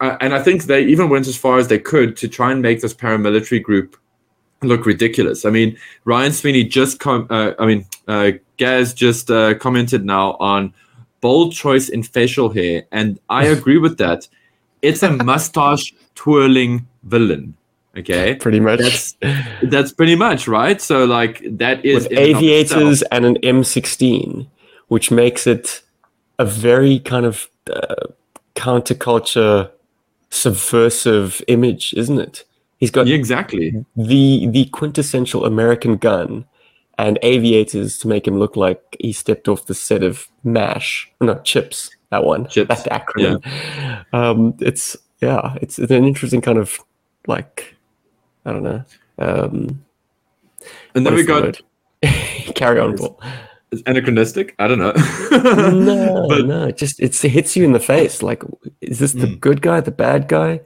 uh, and I think they even went as far as they could to try and make this paramilitary group look ridiculous. I mean, Ryan Sweeney just com- uh, I mean, uh, Gaz just uh, commented now on bold choice in facial hair, and I agree with that. It's a mustache twirling villain. Okay, Pretty much. that's that's pretty much right. So like that is with and aviators and an M16, which makes it a very kind of uh, counterculture, subversive image, isn't it? He's got Yeah, exactly. the the quintessential American gun and aviators to make him look like he stepped off the set of MASH. No, Chips. That one. Chips, That's acronym. Um, it's yeah, it's, it's an interesting kind of like I don't know. Um, And then we got carry on, Paul. anachronistic. I don't know. no, but no, it just it's, it hits you in the face. Like, is this the Mm. good guy, the bad guy?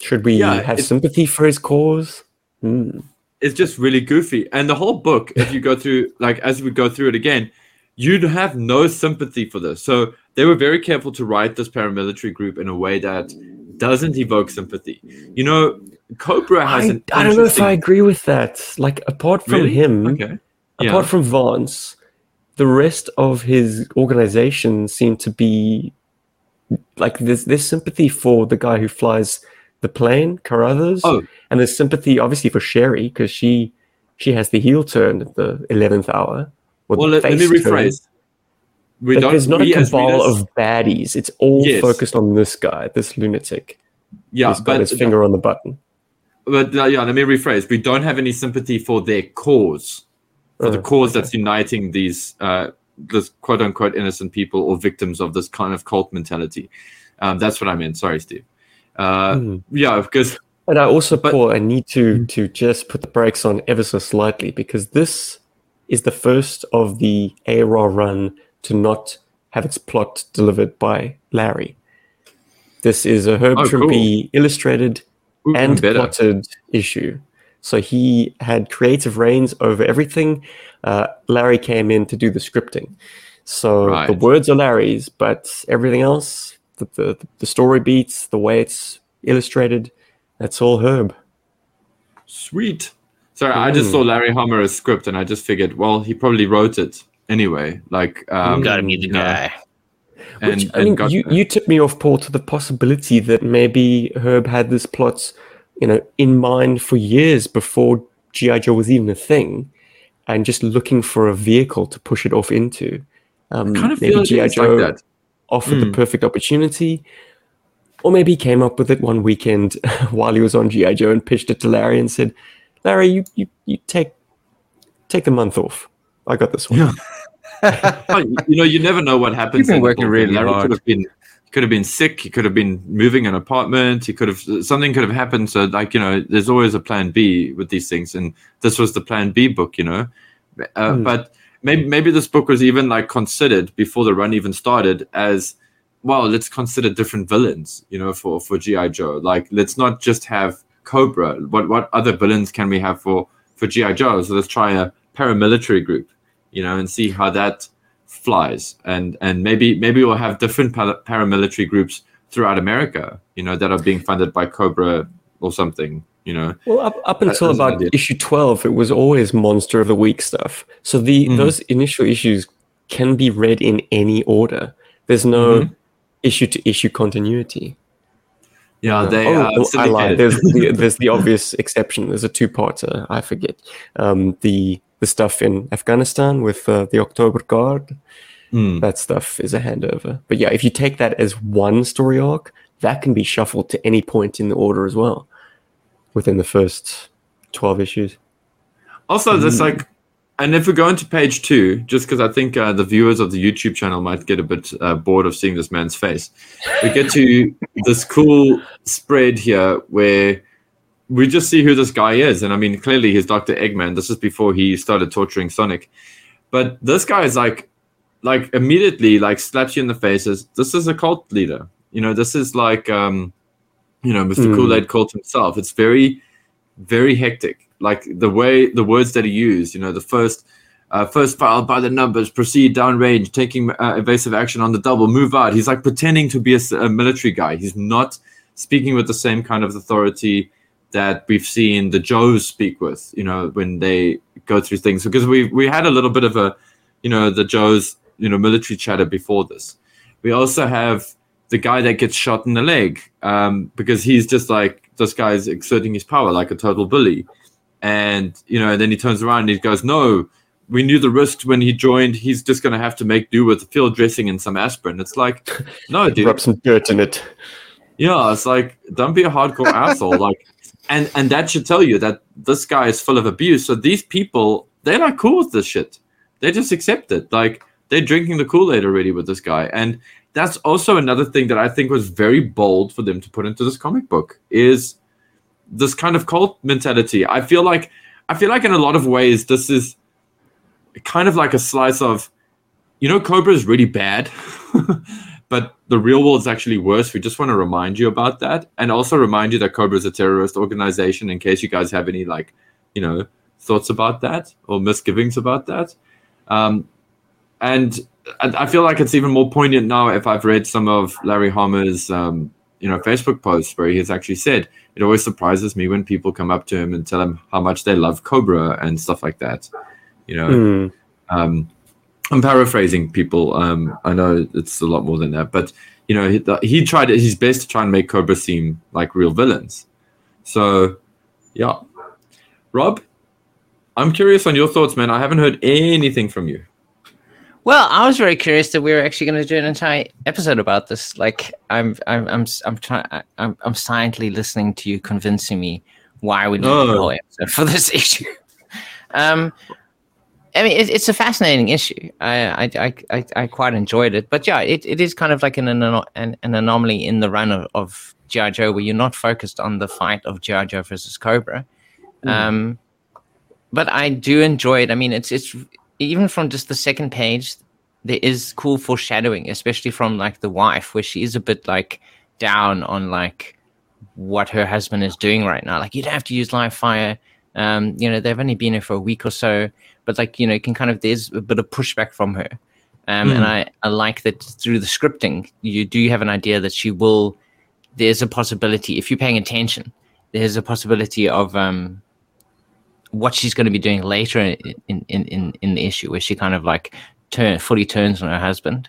Should we Yeah, have sympathy for his cause? Hmm. it's just really goofy. And the whole book, if you go through, like, as we go through it again, you'd have no sympathy for this. So they were very careful to write this paramilitary group in a way that doesn't evoke sympathy. You know, Cobra has I, I don't know if I agree with that. Like, apart from Really? him, Okay. Yeah. apart from Vance, the rest of his organization seem to be like there's there's sympathy for the guy who flies the plane, Carruthers, Oh. and there's sympathy obviously for Sherry because she she has the heel turn at the eleventh hour. Well, let, let me turn. rephrase. We don't. there's not a cabal readers- of baddies. It's all Yes. focused on this guy, this lunatic. yeah, who's got but his finger on the button. But uh, yeah, let me rephrase. We don't have any sympathy for their cause, for the Oh, cause that's uniting these uh, this quote unquote innocent people or victims of this kind of cult mentality. Um, that's what I meant. Sorry, Steve. Uh, Hmm. Yeah, because And I also, But- Paul, I need to to just put the brakes on ever so slightly because this is the first of the ARAH run to not have its plot delivered by Larry. This is a Herb Oh, Trimpe illustrated Ooh, and better. plotted issue. So he had creative reins over everything. Uh, Larry came in to do the scripting. So the words are Larry's, but everything else, the, the, the story beats, the way it's illustrated, that's all Herb. Sweet. Sorry, I just Mm. saw Larry Hama's script and I just figured, well, he probably wrote it anyway. Like, um, Gotta meet the you know, guy. and, Which, I mean, got- you, you tipped me off, Paul, to the possibility that maybe Herb had this plot, you know, in mind for years before GI Joe was even a thing, and just looking for a vehicle to push it off into. Um, kind of maybe GI Joe like that. offered the Mm. perfect opportunity, or maybe he came up with it one weekend while he was on GI Joe and pitched it to Larry and said, "Larry, you you, you take take the month off. I got this one." You know, you never know what happens. You've been working really Larry hard. Could have been, could have been sick. He could have been moving an apartment. He could have something could have happened. So, like you know, there's always a plan B with these things, and this was the plan B book. You know, uh, Hmm. but maybe maybe this book was even like considered before the run even started as well. Let's consider different villains. You know, for for GI Joe. Like, let's not just have Cobra. What what other villains can we have for for GI Joe? So let's try a paramilitary group you know, and see how that flies. And and maybe maybe we'll have different paramilitary groups throughout America, you know, that are being funded by Cobra or something, you know. Well, up, up until about issue 12, it was always Monster of the Week stuff. So the Mhm. those initial issues can be read in any order. There's no Mhm. issue to issue continuity. Yeah, they oh, are oh, I lied. There's the, there's the obvious exception. There's a two-parter. I forget um, the the stuff in Afghanistan with uh, the Oktober Guard. Mm. That stuff is a handover. But yeah, if you take that as one story arc, that can be shuffled to any point in the order as well, within the first twelve issues. Also, there's like, and if we go into page two, just because I think uh, the viewers of the YouTube channel might get a bit uh, bored of seeing this man's face, we get to this cool spread here where we just see who this guy is. And I mean, clearly he's Dr. Eggman. This is before he started torturing Sonic. But this guy is like, like immediately like slaps you in the faces. This is a cult leader. You know, this is like, um, you know, Mr. Mm. Kool-Aid cult himself. It's very, very hectic. Like the way the words that he used, you know, the first uh, first file by the numbers, proceed downrange, taking uh, evasive action on the double, move out. He's like pretending to be a military guy. He's not speaking with the same kind of authority that we've seen the Joes speak with, you know, when they go through things. Because we we had a little bit of a, you know, the Joes, you know, military chatter before this. We also have the guy that gets shot in the leg um, because he's just like this guy's exerting his power like a total bully, and you know, then he turns around and he goes, "No, we knew the risks when he joined. He's just going to have to make do with the field dressing and some aspirin." It's like, no, dude, Rub some dirt in it. yeah, it's like don't be a hardcore asshole. Like, and and that should tell you that this guy is full of abuse. So these people, they're not cool with this shit. They just accept it. Like they're drinking the Kool Aid already with this guy, and that's also another thing that I think was very bold for them to put into this comic book is this kind of cult mentality. I feel like I feel like in a lot of ways this is kind of like a slice of you know Cobra is really bad but the real world is actually worse. We just want to remind you about that, and also remind you that Cobra is a terrorist organization. In case you guys have any like, you know, thoughts about that or misgivings about that. Um, and I feel like it's even more poignant now if I've read some of Larry Hama's, um, you know, Facebook posts where he has actually said it always surprises me when people come up to him and tell him how much they love Cobra and stuff like that. You know, Mm. um, I'm paraphrasing people. Um, I know it's a lot more than that, but you know, he, he tried his best to try and make Cobra seem like real villains. So, yeah, Rob, I'm curious on your thoughts, man. I haven't heard anything from you. Well, I was very curious that we were actually going to do an entire episode about this. Like, I'm, I'm, I'm, I'm trying, I'm, I'm silently listening to you convincing me why we need Oh. a whole episode for this issue. um, I mean, it, it's a fascinating issue. I, I, I, I, quite enjoyed it, but yeah, it, it is kind of like an, an, an an anomaly in the run of, of GI Joe where you're not focused on the fight of GI Joe versus Cobra. Um, but I do enjoy it. I mean, it's it's even from just the second page, there is cool foreshadowing, especially from like the wife, where she is a bit like down on like what her husband is doing right now. Like, you'd have to use live fire. Um, you know, they've only been here for a week or so, but like, you know, you can kind of there's a bit of pushback from her. Um, and Mm. I, I like that through the scripting, you do have an idea that she will. There's a possibility if you're paying attention. There's a possibility of um, what she's going to be doing later in in, in, in the issue where she kind of like turn fully turns on her husband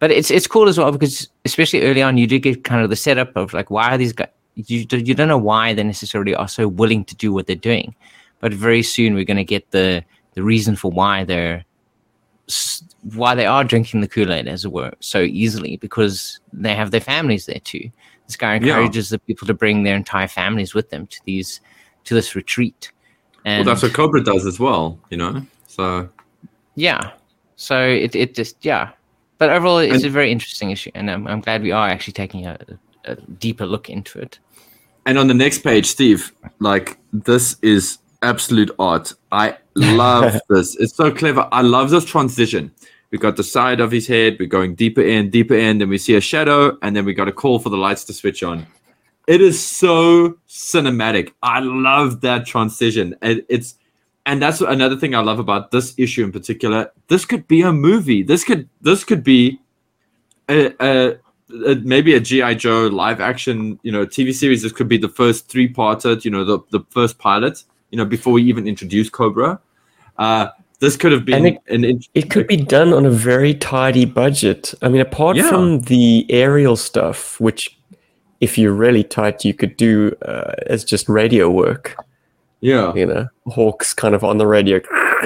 but it's it's cool as well because especially early on you do get kind of the setup of like why are these guys you, you don't know why they necessarily are so willing to do what they're doing but very soon we're going to get the the reason for why they're why they are drinking the kool-aid as it were so easily because they have their families there too this guy Yeah. encourages the people to bring their entire families with them to these to this retreat and well, that's what Cobra does as well, you know. So yeah. So it, it just yeah. But overall, it's And- a very interesting issue, and I'm, I'm glad we are actually taking a, a deeper look into it. And on the next page, Steve, like this is absolute art. I love this. It's so clever. I love this transition. We got the side of his head, we're going deeper in, deeper in, then we see a shadow, and then we got a call for the lights to switch on. It is so cinematic. I love that transition. And it's and that's another thing I love about this issue in particular. This could be a movie. This could this could be a, a uh, maybe a GI Joe live action, you know, TV series. This could be the first three parted, you know, the the first pilot, you know, before we even introduce Cobra. Uh, this could have been it- an. It could be done on a very tidy budget. I mean, apart Yeah. from the aerial stuff, which, if you're really tight, you could do uh, as just radio work. yeah, You know, Hawks kind of on the radio.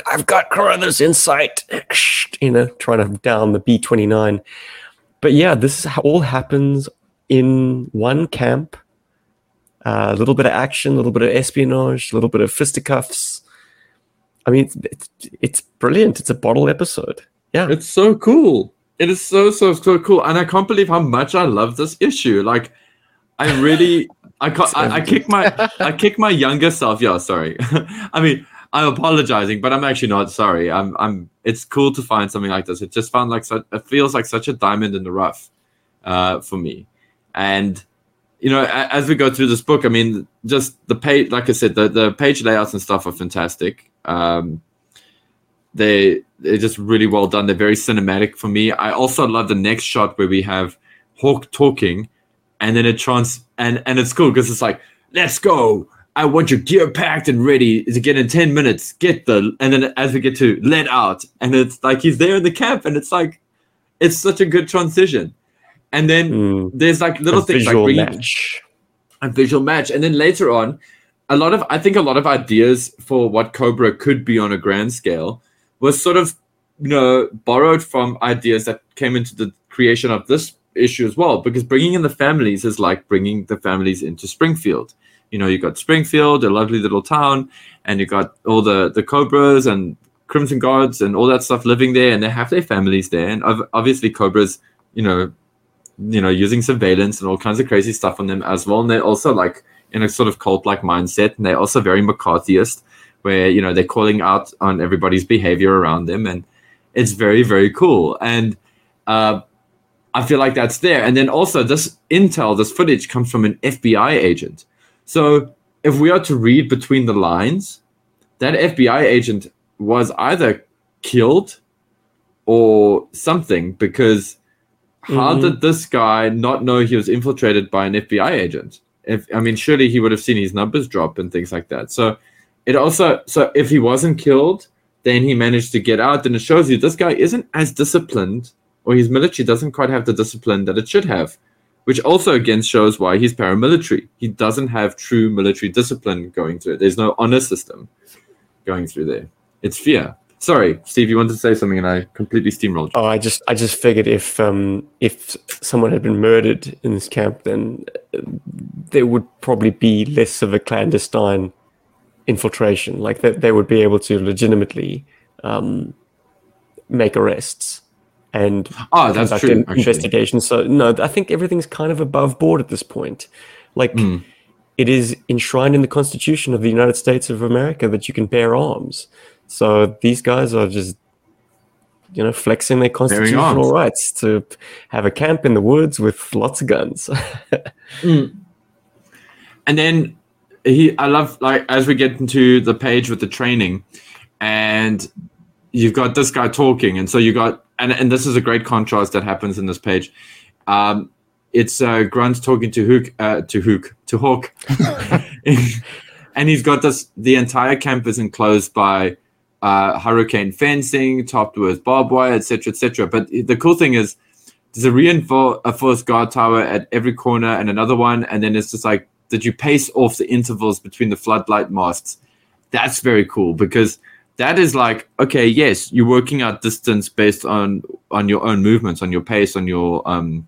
I've got Carruthers in sight. You know, trying to down the B twenty nine. But yeah, this all happens in one camp. Uh, a little bit of action, a little bit of espionage, a little bit of fisticuffs. I mean, it's, it's, brilliant. It's a bottle episode. Yeah. it's so cool. It is so so so cool, and I can't believe how much I love this issue. Like, I really, I can't, I, I kick my, I kick my younger self. Yeah, sorry. I mean, I'm apologizing, but I'm actually not sorry. I'm, I'm. It's cool to find something like this. It just found like such. It feels like such a diamond in the rough, uh, for me, and you know, as we go through this book, I mean, just the page, like I said, the the page layouts and stuff are fantastic. Um, they they're just really well done. They're very cinematic for me. I also love the next shot where we have Hawk talking, and then it trans and and it's cool because it's like, let's go. I want your gear packed and ready to get in ten minutes. Get the and then as we get to let out, and it's like he's there in the camp, and it's like, it's such a good transition. And then Mm, there's like little things like bringing- match. a visual match. And then later on, a lot of I think a lot of ideas for what Cobra could be on a grand scale was sort of you know borrowed from ideas that came into the creation of this issue as well. Because bringing in the families is like bringing the families into Springfield. You know, you got Springfield, a lovely little town, and you got all the the Cobras and Crimson Guards and all that stuff living there, and they have their families there. And ob- obviously, Cobras, you know, you know, using surveillance and all kinds of crazy stuff on them as well. And they're also like in a sort of cult like mindset. And they're also very McCarthyist, where, you know, they're calling out on everybody's behavior around them. And it's very, very cool. And uh, I feel like that's there. And then also, this intel, this footage comes from an FBI agent. So if we are to read between the lines, that FBI agent was either killed or something because how Mhm. did this guy not know he was infiltrated by an FBI agent? If I mean, surely he would have seen his numbers drop and things like that. So it also so if he wasn't killed, then he managed to get out, then it shows you this guy isn't as disciplined, or his military doesn't quite have the discipline that it should have. Which also again shows why he's paramilitary. He doesn't have true military discipline going through it. There's no honor system going through there. It's fear. Sorry, Steve, you wanted to say something and I completely steamrolled. Oh, I just I just figured if um if someone had been murdered in this camp, then uh, there would probably be less of a clandestine infiltration. Like that, they would be able to legitimately um, make arrests and Oh, that's conduct true. an Actually. investigation. So no, I think everything's kind of above board at this point. Like Hmm. it is enshrined in the Constitution of the United States of America that you can bear arms. So these guys are just you know flexing their constitutional rights to have a camp in the woods with lots of guns. and then he i love like as we get into the page with the training and you've got this guy talking and so you got and, and this is a great contrast that happens in this page. Um it's uh grunt talking to hook uh to hook to hawk. And he's got this the entire camp is enclosed by uh hurricane fencing topped with barbed wire etc etc but the cool thing is there's a reinforced guard tower at every corner and another one and then it's just like that you pace off the intervals between the floodlight masts? That's very cool because that is like okay yes you're working out distance based on on your own movements on your pace on your um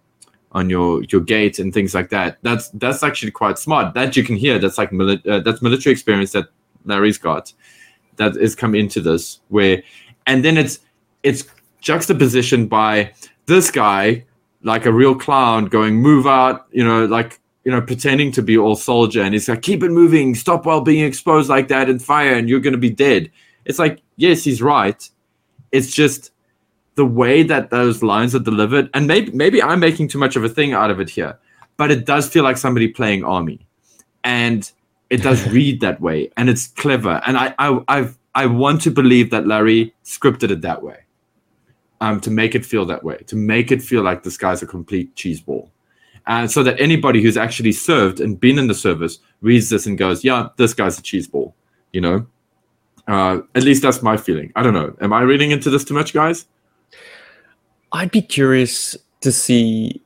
on your your gait and things like that. That's that's actually quite smart. That you can hear that's like mili- uh, that's military experience that larry's got that is come into this where and then it's it's juxtaposition by this guy like a real clown going move out you know like you know pretending to be all soldier. And he's like keep it moving. Stop while being exposed like that and fire and you're going to be dead. It's like yes he's right. It's just the way that those lines are delivered. And maybe maybe i'm making too much of a thing out of it here but it does feel like somebody playing army. And it does read that way and it's clever and i i I've, i want to believe that larry scripted it that way um, to make it feel that way, to make it feel like this guy's a complete cheeseball. And so that anybody who's actually served and been in the service reads this and goes, yeah, this guy's a cheeseball, you know? Uh, at least that's my feeling. I don't know. Am I reading into this too much, guys? I'd be curious to see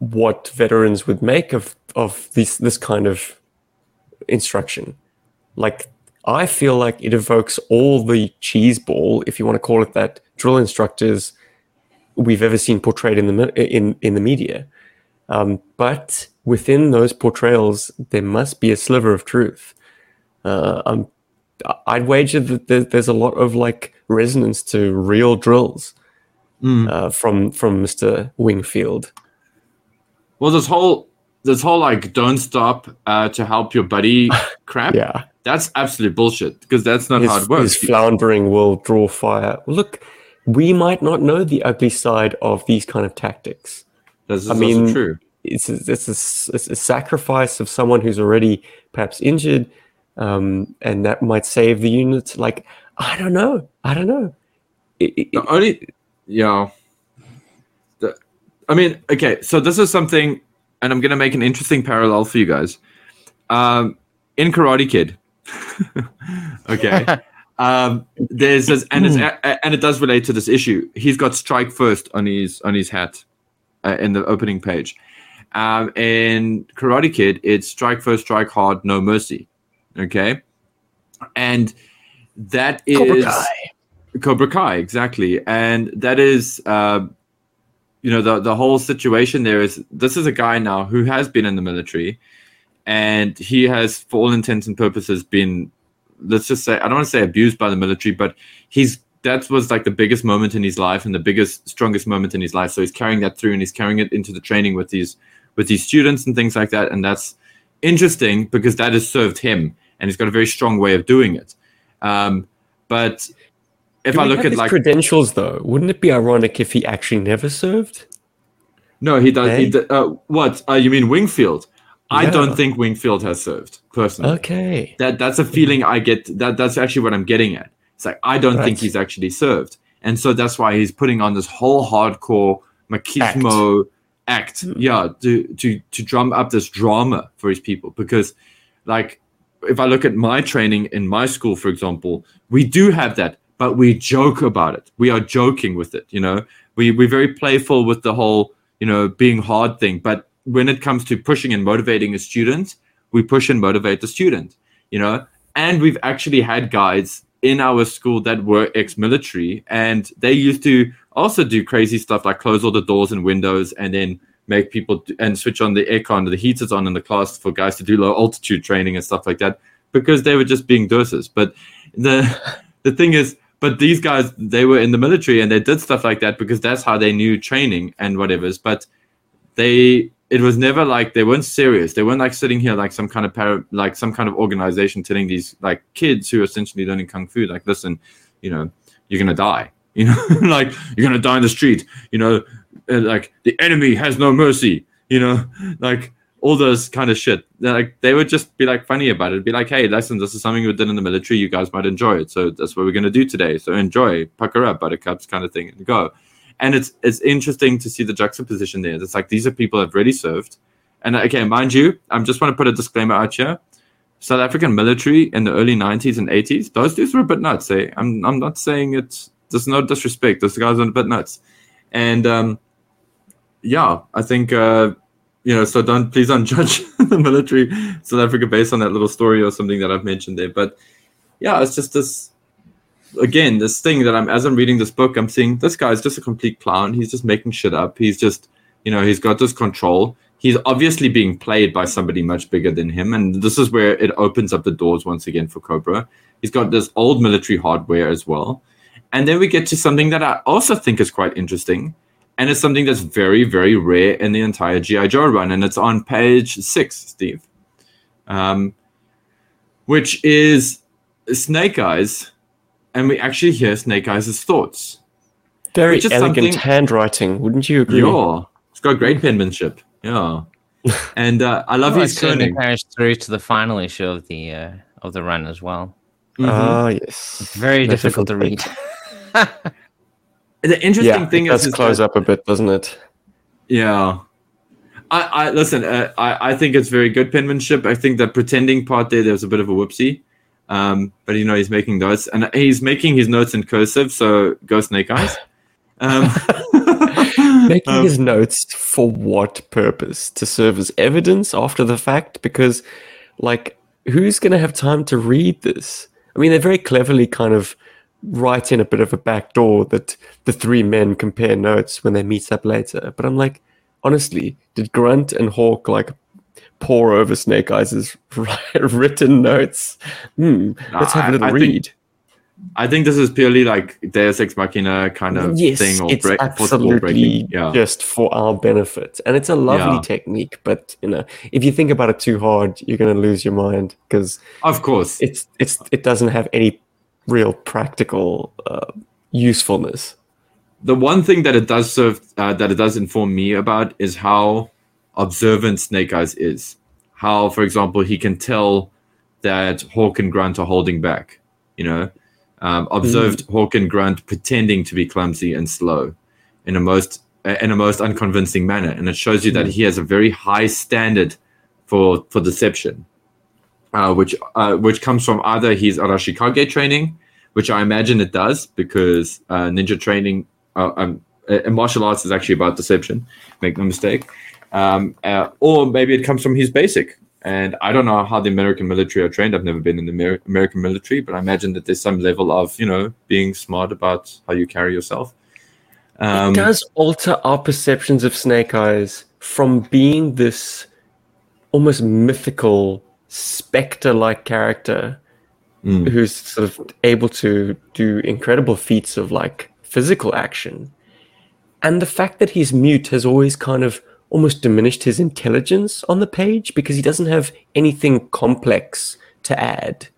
what veterans would make of of this this kind of instruction. Like I feel like it evokes all the cheese ball, if you want to call it that, drill instructors we've ever seen portrayed in the in in the media. Um, but within those portrayals, there must be a sliver of truth. Uh, um, I'd wager that there, there's a lot of like resonance to real drills uh, from from Mr. Wingfield. Well, this whole this whole like don't stop uh, to help your buddy crap. Yeah, That's absolute bullshit because that's not how it works. his floundering will draw fire. Look, we might not know the ugly side of these kind of tactics. This is I mean, true. It's a, it's, a, it's a sacrifice of someone who's already perhaps injured, um, and that might save the unit. Like I don't know, I don't know. It- it- The only, yeah. The, I mean, okay, so this is something, and I'm going to make an interesting parallel for you guys. Um, in Karate Kid, okay, um, there's this, and it's and it does relate to this issue. He's got strike first on his on his hat uh, in the opening page. Um, in Karate Kid, it's strike first, strike hard, no mercy. Okay, and that is Cobra Kai. Cobra Kai, exactly, and that is, uh, you know, the the whole situation. There is this is a guy now who has been in the military, and he has, for all intents and purposes, been, let's just say, I don't want to say abused by the military, but he's that was like the biggest moment in his life and the biggest, strongest moment in his life. So he's carrying that through, and he's carrying it into the training with these with these students and things like that, and that's interesting because that has served him, and he's got a very strong way of doing it. Um, but if Do I look at his like credentials, though, wouldn't it be ironic if he actually never served? No, he does. He Hey? d- uh, what? Uh, you mean Wingfield? I don't think Wingfield has served personally. Okay. That that's a feeling I get. That that's actually what I'm getting at. It's like I don't think he's actually served, and so that's why he's putting on this whole hardcore machismo act. Hmm. Yeah, to to to drum up this drama for his people because, like, if I look at my training in my school, for example, we do have that, but we joke about it. We are joking with it. You know, we we're very playful with the whole you know being hard thing, but when it comes to pushing and motivating a student, we push and motivate the student. You know, and we've actually had guys in our school that were ex-military and they used to also do crazy stuff like close all the doors and windows and then make people do, and switch on the aircon the heaters on in the class for guys to do low altitude training and stuff like that because they were just being doses but the the thing is but these guys they were in the military and they did stuff like that because that's how they knew training and whatever's but they it was never like they weren't serious. They weren't like sitting here like some kind of para, like some kind of organization telling these like kids who are essentially learning kung fu like listen, you know, you're gonna die. You know, like you're gonna die in the street. You know, like the enemy has no mercy. You know, like all those kind of shit. They're like they would just be like funny about it. Be like, hey, listen, this is something we did in the military. You guys might enjoy it. So that's what we're gonna do today. So enjoy, pucker up, buttercups, kind of thing, and go and it's it's interesting to see the juxtaposition there. It's like these are people that have already served, and okay, mind you, I'm just want to put a disclaimer out here. South African military in the early 90s and 80s, those dudes were a bit nuts. Eh? I'm I'm not saying it. There's no disrespect. Those guys are a bit nuts, and um, yeah, I think uh, you know. So don't please don't judge the military South Africa based on that little story or something that I've mentioned there. But yeah, it's just this again this thing that i'm as i'm reading this book i'm seeing this guy is just a complete clown. He's just making shit up. He's just you know he's got this control. He's obviously being played by somebody much bigger than him. And this is where it opens up the doors once again for cobra. He's got this old military hardware as well. And then we get to something that i also think is quite interesting and it's something that's very very rare in the entire gi joe run and it's on page six steve um, which is snake eyes and we actually hear Snake Eyes' thoughts. Very Which elegant handwriting, wouldn't you agree? Yeah, it's got great penmanship. Yeah, and uh, I love Oh, his it certainly turning. carries through to the final issue of the uh, of the run as well. Mhm. Ah, yes. Very Most difficult to read. the interesting Yeah, thing it is, does is close that- up a bit, doesn't it? Yeah. I, I listen. Uh, I I think it's very good penmanship. I think the pretending part there, there's a bit of a whoopsie, um, but you know he's making notes and he's making his notes in cursive, so go Snake Eyes. Um, Making um, his notes for what purpose? To serve as evidence after the fact? Because, like, who's going to have time to read this? I mean, they're very cleverly kind of write in a bit of a back door that the three men compare notes when they meet up later. But I'm like, honestly, did Grunt and Hawk, like, pour over Snake Eyes' written notes? Hmm, let's have I- a little I think- read. I think this is purely like Deus Ex Machina kind of yes, thing, or it's break, absolutely breaking. Yeah, just for our benefit, and it's a lovely Yeah. technique. But you know, if you think about it too hard, you're going to lose your mind because of course. it's it's it doesn't have any real practical uh, usefulness. the one thing that it does serve uh, that it does inform me about is how observant Snake Eyes is. How, for example, he can tell that Hawk and Grunt are holding back. You know, um, observed Hawk and Grunt pretending to be clumsy and slow in a most uh, in a most unconvincing manner, and it shows you that he has a very high standard for for deception, uh, which uh, which comes from either his Arashikage training, which I imagine it does because uh, ninja training uh, um, uh, martial arts is actually about deception. Make no mistake. Um, uh, or maybe it comes from his basic. And I don't know how the American military are trained. I've never been in the Amer- American military, but I imagine that there's some level of you know being smart about how you carry yourself. Um, it does alter our perceptions of Snake Eyes from being this almost mythical specter-like character Mm. who's sort of able to do incredible feats of like physical action. And the fact that he's mute has always kind of almost diminished his intelligence on the page because he doesn't have anything complex to add.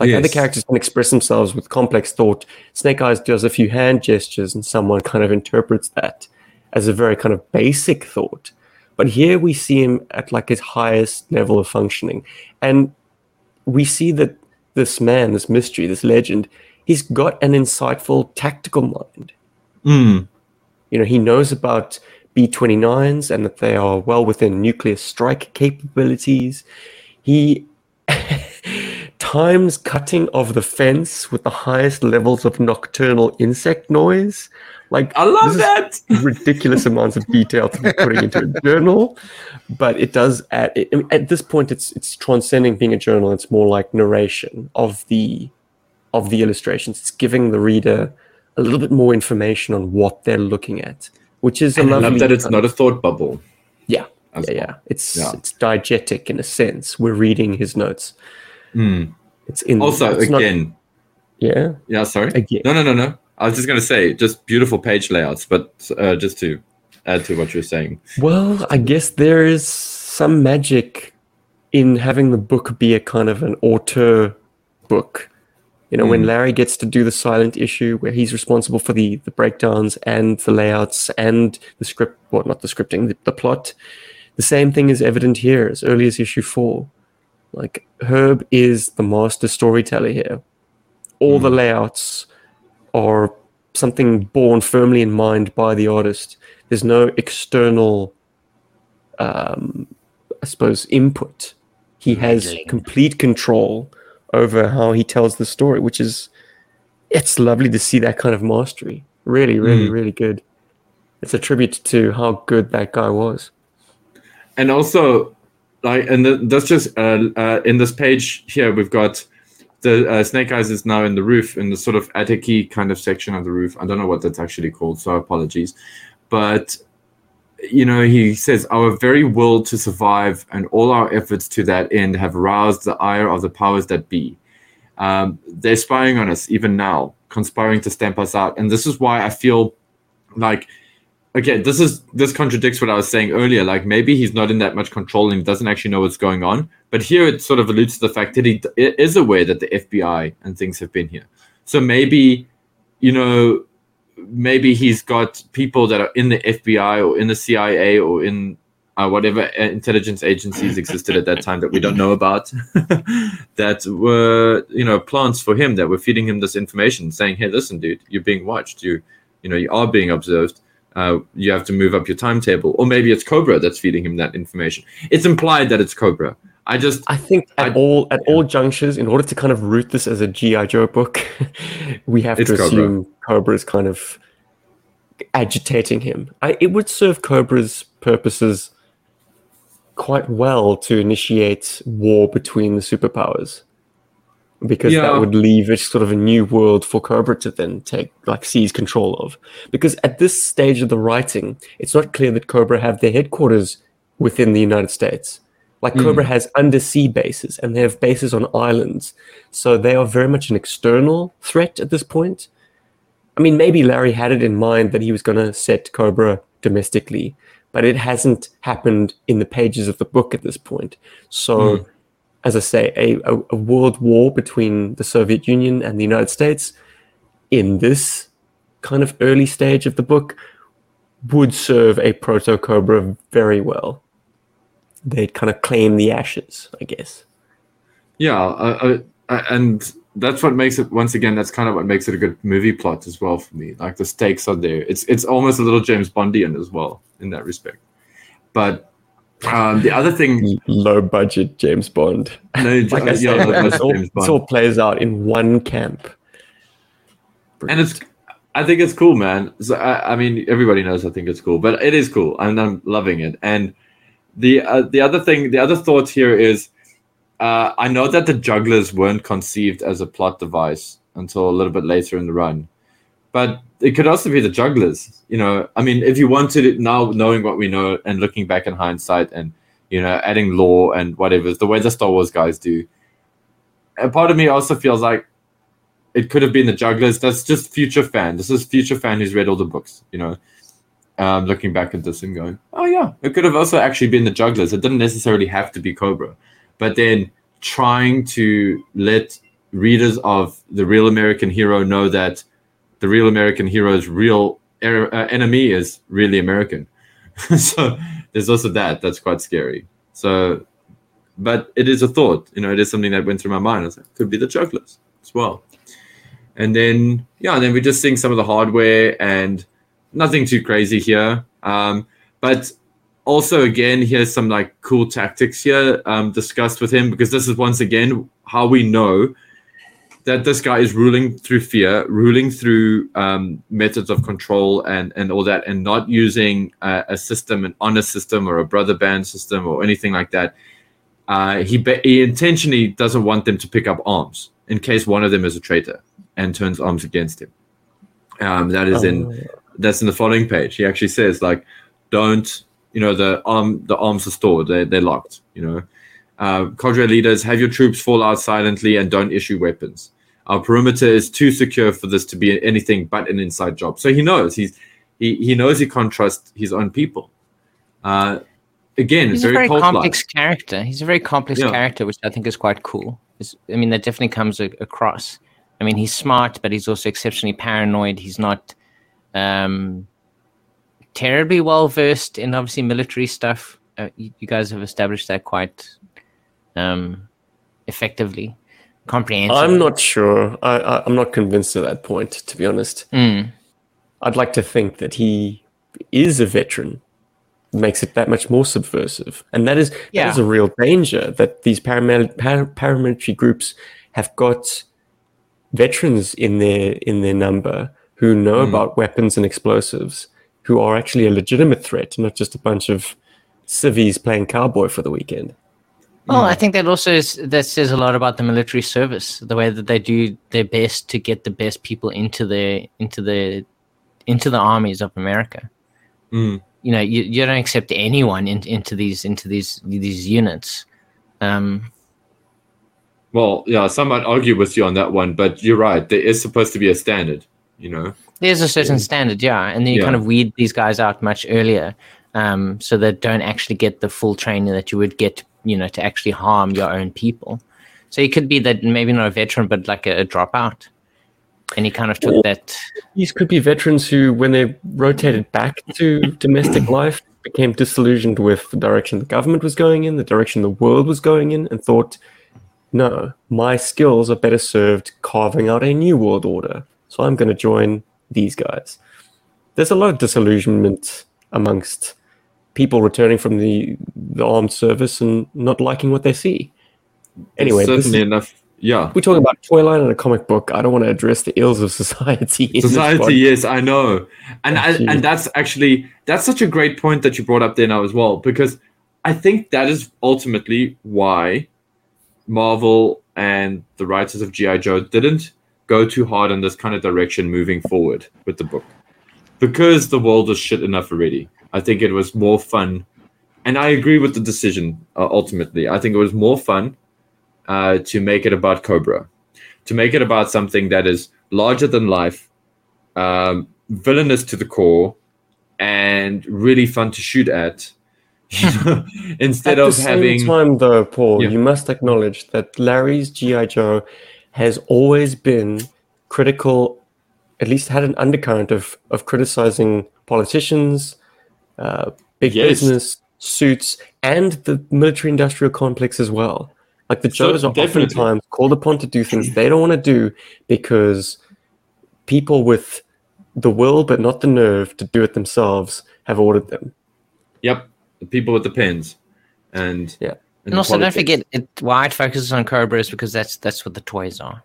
Like other characters can express themselves with complex thought. Snake Eyes does a few hand gestures and someone kind of interprets that. as a very kind of basic thought. But here we see him at like his highest level of functioning. And we see that this man, this mystery, this legend, he's got an insightful tactical mind. Mm. You know, he knows about B 29s and that they are well within nuclear strike capabilities. He times cutting of the fence with the highest levels of nocturnal insect noise. Like I love that ridiculous amounts of detail to be putting into a journal, but it does add. It, at this point, it's it's transcending being a journal. It's more like narration of the of the illustrations. It's giving the reader a little bit more information on what they're looking at, which is a I love that it's not a thought bubble. yeah, yeah, well. yeah. It's Yeah. it's diegetic in a sense. We're reading his notes. Mm. It's in Also, it's not- again, yeah, yeah, sorry. again. No, no, no, no. I was just going to say, just beautiful page layouts, but uh, just to add to what you're saying. Well, I guess there is some magic in having the book be a kind of an auteur book. You know, when Mm. Larry gets to do the silent issue where he's responsible for the, the breakdowns and the layouts and the script, well, not the scripting, the, the plot, the same thing is evident here as early as issue four. Like, Herb is the master storyteller here. All the layouts are something born firmly in mind by the artist. There's no external, um, I suppose, input. He has complete control over how he tells the story, which is, it's lovely to see that kind of mastery. Really, really, Mm. really good. It's a tribute to how good that guy was. and also like and th- that's just uh, uh, in this page here we've got the uh, snake eyes is now in the roof in the sort of attic kind of section of the roof. I don't know what that's actually called so apologies. But you know he says our very will to survive and all our efforts to that end have roused the ire of the powers that be. Um, they're spying on us even now conspiring to stamp us out. And this is why i feel like again, this is this contradicts what I was saying earlier. Like maybe he's not in that much control and he doesn't actually know what's going on. But here it sort of alludes to the fact that he is aware that the FBI and things have been here. So maybe, you know, maybe he's got people that are in the FBI or in the CIA or in uh, whatever intelligence agencies existed at that time that we don't know about that were you know plants for him that were feeding him this information saying hey listen dude you're being watched you you know you are being observed uh, you have to move up your timetable. Or maybe it's cobra that's feeding him that information. It's implied that it's cobra. I just I think at I- all at all junctures, in order to kind of root this as a GI Joe book, we have It's to Cobra. assume Cobra's kind of agitating him. I, it would serve Cobra's purposes quite well to initiate war between the superpowers, because Yeah. that would leave a sort of a new world for Cobra to then take like seize control of. Because at this stage of the writing, it's not clear that Cobra have their headquarters within the United States. Like hmm. Cobra has undersea bases and they have bases on islands. So they are very much an external threat at this point. I mean, maybe Larry had it in mind that he was going to set Cobra domestically, but it hasn't happened in the pages of the book at this point. So, hmm. As I say, a, a, world war between the Soviet Union and the United States in this kind of early stage of the book would serve a proto Cobra very well. They'd kind of claim the ashes, I guess. yeah uh, uh, and that's what makes it once again that's kind of what makes it a good movie plot as well for me like the stakes are there it's it's almost a little james bondian as well in that respect but um, the other thing Low budget James Bond. no, Like I said, it all, all plays out in one camp. and it's i think it's cool man so, I, I mean everybody knows i think it's cool but it is cool and i'm loving it and the uh, the other thing the other thought here is uh, i know that the jugglers weren't conceived as a plot device until a little bit later in the run but it could also be the jugglers you know i mean if you wanted it now knowing what we know and looking back in hindsight and you know adding lore and whatever the way the star wars guys do a part of me also feels like it could have been the jugglers. That's just future fan. This is future fan who's read all the books, you know, um, looking back at this and going, oh yeah, it could have also actually been the jugglers. It didn't necessarily have to be Cobra, but then trying to let readers of the real American hero know that the real American hero's real er- uh, enemy is really American. so there's also that. That's quite scary. So, but it is a thought. You know, it is something that went through my mind. I was like, could be the jugglers as well. And then yeah, and then we're just seeing some of the hardware and nothing too crazy here. Um, but also again, here's some like cool tactics here um, discussed with him because this is once again how we know that this guy is ruling through fear, ruling through um, methods of control and and all that, and not using uh, a system, an honor system, or a brother band system, or anything like that. Uh, he be- he intentionally doesn't want them to pick up arms in case one of them is a traitor and turns arms against him. Um, that is in Oh. that's in the following page. He actually says like, don't you know the arm the arms are stored, they're, they're locked. You know, uh, cadre leaders have your troops fall out silently and don't issue weapons. Our perimeter is too secure for this to be anything but an inside job. So he knows he's he, he knows he can't trust his own people. Uh, again, He's it's a very, very complex character. He's a very complex Yeah. character, which I think is quite cool. It's, I mean, that definitely comes a- across. I mean, he's smart, but he's also exceptionally paranoid. He's not um, terribly well versed in obviously military stuff. Uh, you, you guys have established that quite um, effectively, comprehensively. I'm not sure. I, I, I'm not convinced at that point, to be honest. Mm. I'd like to think that he is a veteran. Makes it that much more subversive, and that is Yeah. that is a real danger. That these paramil- par- paramilitary groups have got veterans in their in their number who know Mm. about weapons and explosives, who are actually a legitimate threat, not just a bunch of civvies playing cowboy for the weekend. Well, I think that also is, that says a lot about the military service, the way that they do their best to get the best people into the into the into the armies of America. Mm. You know, you, you don't accept anyone in, into these into these these units. Um, Well, yeah, some might argue with you on that one, but you're right. There is supposed to be a standard, you know. there's a certain standard, yeah, and then you Yeah. kind of weed these guys out much earlier, um, so they don't actually get the full training that you would get, you know, to actually harm your own people. So it could be that maybe not a veteran, but like a, a dropout, and he kind of took Or- that. These could be veterans who, when they rotated back to domestic life, became disillusioned with the direction the government was going in, the direction the world was going in, and thought, no, my skills are better served carving out a new world order. So I'm going to join these guys. There's a lot of disillusionment amongst people returning from the, the armed service and not liking what they see. Anyway, There's certainly is, enough. Yeah, we're talking about a toy line and a comic book. I don't want to address the ills of society. society. Yes, I know, and I, and that's actually that's such a great point that you brought up there now as well, because I think that is ultimately why Marvel and the writers of GI Joe didn't go too hard in this kind of direction moving forward with the book, because the world is shit enough already. I think it was more fun, and I agree with the decision. Uh, ultimately, I think it was more fun uh, to make it about Cobra, to make it about something that is larger than life, um, villainous to the core, and really fun to shoot at. Instead At of the having same time, though, Paul, Yeah. you must acknowledge that Larry's GI Joe has always been critical. At least had an undercurrent of of criticizing politicians, uh, big Yes. business, suits, and the military-industrial complex as well. Like the So, Joes are definitely. oftentimes called upon to do things they don't want to do because people with the will but not the nerve to do it themselves have ordered them. yep, the people with the pens, and Yeah. And also, don't forget it, why it focuses on Cobra is because that's that's what the toys are.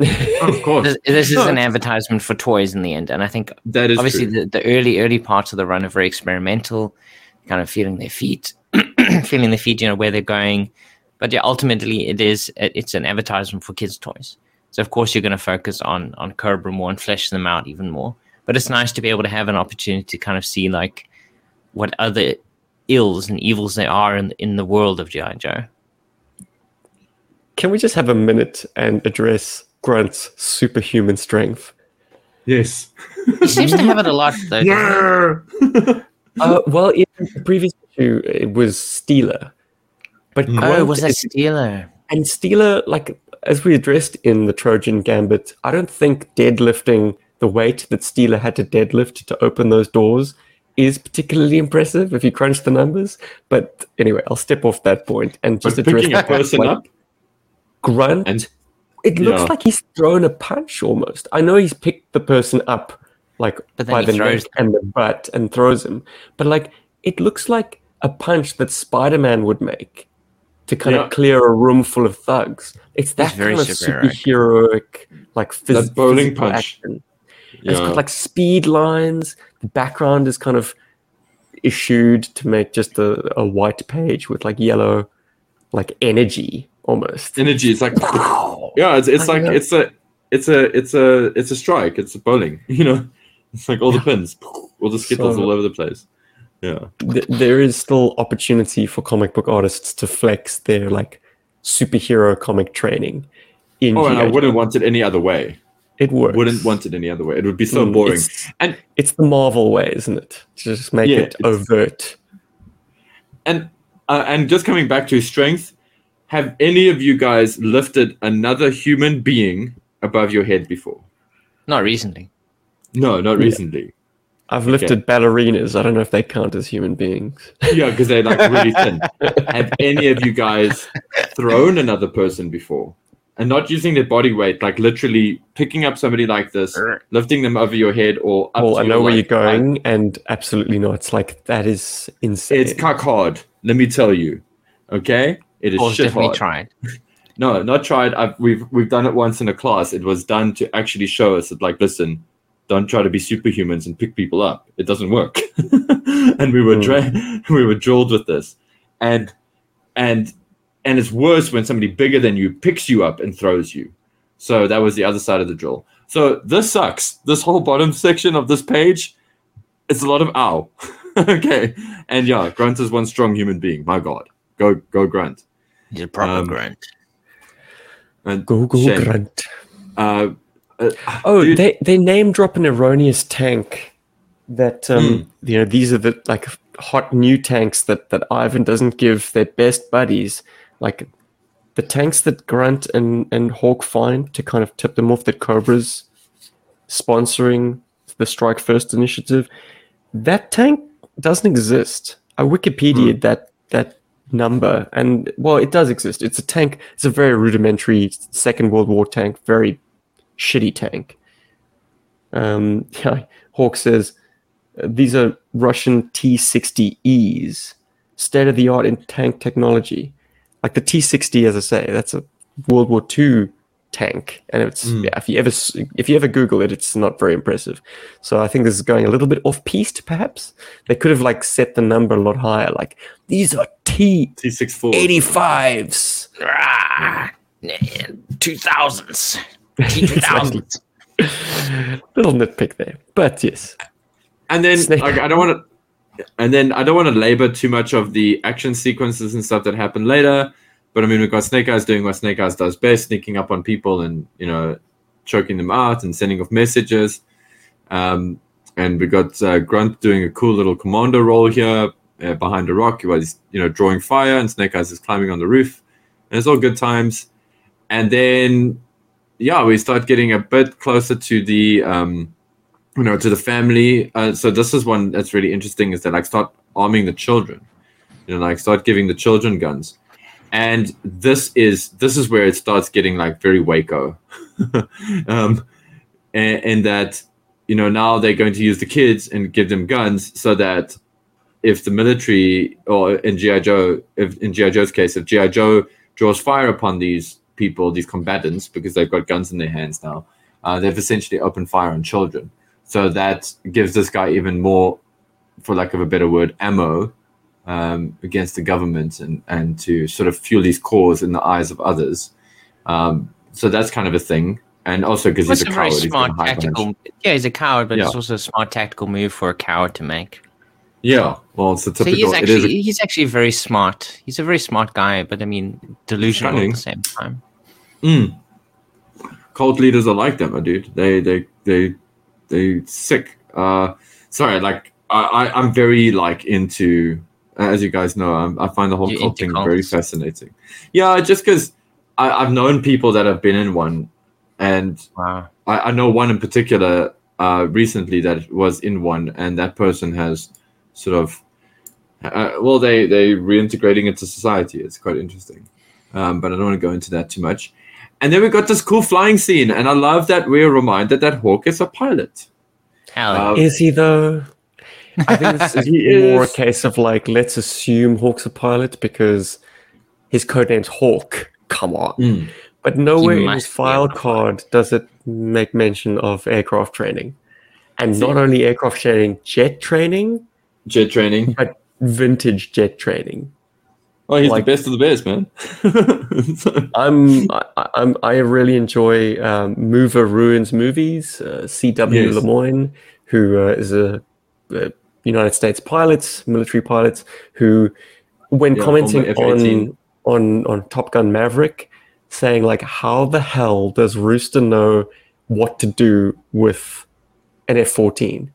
Of course, This, this is No, an advertisement for toys in the end, and I think that is obviously the, the early early parts of the run are very experimental, kind of feeling their feet, feeling their feet, you know where they're going. But yeah, ultimately it is it- it's an advertisement for kids' toys. So of course you're going to focus on on Cobra more and flesh them out even more. But it's nice to be able to have an opportunity to kind of see like what other ills and evils there are in in the world of GI Joe. Can we just have a minute and address Grunt's superhuman strength? yes. He seems to have it a lot though. doesn't? Uh, well, in the previous issue, it was Steeler. But Mm. Oh, Grunt was that is- Steeler? and Steeler, like as we addressed in the Trojan Gambit, I don't think deadlifting the weight that Steeler had to deadlift to open those doors is particularly impressive if you crunch the numbers. But anyway, I'll step off that point and But just address picking a the person like, up Grunt. and it looks yeah. like he's thrown a punch almost. I know he's picked the person up like by the nose and the butt and throws him, but like it looks like a punch that Spider-Man would make to kind Yeah. of clear a room full of thugs. It's that very kind of superheroic. superheroic, like phys- That bowling physical punch. action. It's yeah. got like speed lines. The background is kind of issued to make just a, a white page with like yellow, like energy almost. energy. It's like yeah, it's it's like know. it's a it's a it's a it's a strike. It's a bowling. You know, it's like all the pins, all the skittles So- all over the place. Yeah, th- there is still opportunity for comic book artists to flex their like superhero comic training in Oh, and I wouldn't want it any other way. it works Wouldn't want it any other way. It would be so Mm, boring. it's, And it's the marvel way isn't it to just make Yeah, it overt and uh, and just coming back to strength, have any of you guys lifted another human being above your head before? Not recently. No, not Yeah. recently. i've lifted ballerinas i don't know if they count as human beings Yeah, because they're like really thin. Have any of you guys thrown another person before? And not using their body weight, like literally picking up somebody like this, lifting them over your head or up well to i your, know where like, you're going and absolutely not it's like that is insane It's cock hard. Let me tell you. Okay, it is shit definitely hard. tried. No, not tried. I've, we've we've done it once in a class. It was done to actually show us that, like, listen, don't try to be superhumans and pick people up. It doesn't work. and we were Mm. dra- we were drilled with this, and and and it's worse when somebody bigger than you picks you up and throws you. So that was the other side of the drill. So this sucks. This whole bottom section of this page, it's a lot of ow. okay, and yeah, Grunt is one strong human being. My God, go go Grunt. He's a proper Um, grunt. And go go Shame. grunt Uh, uh, Oh, dude, they they name drop an erroneous tank. That um, you know, these are the like hot new tanks that that Ivan doesn't give their best buddies. Like the tanks that Grunt and and Hawk find to kind of tip them off that Cobra's sponsoring the Strike First initiative. That tank doesn't exist. I Wikipedia'd Hmm. that that number, and well, it does exist. It's a tank. It's a very rudimentary Second World War tank. Very shitty tank. Um, yeah, Hawk says uh, these are Russian T60Es, state of the art in tank technology. Like the T60, as I say, that's a World War II tank, and it's Mm. yeah. If you ever if you ever Google it, it's not very impressive. So I think this is going a little bit off piste. Perhaps they could have like set the number a lot higher. Like these are T T64. 85s. Ah, two thousands. Two thousands. Little nitpick there, but yes. And then Snake- like, I don't want to, and then I don't want to labor too much of the action sequences and stuff that happen later. But I mean, we've got Snake Eyes doing what Snake Eyes does best, sneaking up on people and you know, choking them out and sending off messages. Um, and we got uh, Grunt doing a cool little commando role here uh, behind a rock while he's you know drawing fire, and Snake Eyes is climbing on the roof, and it's all good times. And then, yeah, we start getting a bit closer to the. Um, you know, to the family. Uh, so this is one that's really interesting is that like start arming the children, you know, like start giving the children guns, and this is this is where it starts getting like very Waco, um, and, and that you know now they're going to use the kids and give them guns so that if the military or in GI Joe, if in GI Joe's case, if GI Joe draws fire upon these people, these combatants, because they've got guns in their hands now, uh, they've essentially opened fire on children. So that gives this guy even more, for lack of a better word, ammo um, against the government and, and to sort of fuel his cause in the eyes of others. Um, so that's kind of a thing. And also because he's a very coward. he's smart hide tactical. Yeah, he's a coward, but it's also a smart tactical move for a coward to make. Yeah, well, it's a So he's actually a, he's actually very smart. He's a very smart guy, but I mean delusional Cunning. at the same time. Mm. Cult leaders are like that, my dude. They they they they sick. Uh, sorry, like I, I I'm very like into. As you guys know, I'm, I find the whole You're cult into thing very fascinating. Yeah, just because I've known people that have been in one, and Wow. I, I know one in particular. uh, recently that was in one, and that person has sort of uh, well, they they reintegrating into society. It's quite interesting, um, but I don't want to go into that too much. And then we got this cool flying scene, and I love that we're reminded that Hawk is a pilot. Hell. Um, Is he though? I think this is He more a case of like, let's assume Hawk's a pilot because his codename's Hawk. Come on. Mm. But nowhere in his file able to fly. card does it make mention of aircraft training. And See. not only aircraft training, jet training, Jet training. but vintage jet training. Oh, he's Like- the best of the best, man. I'm, I, I'm, I really enjoy um, Mover Ruins movies. Uh, C.W. Yes. Lemoine, who uh, is a, a United States pilots, military pilots, who, when Yeah, commenting on on on Top Gun Maverick, saying like, "How the hell does Rooster know what to do with an F-14?"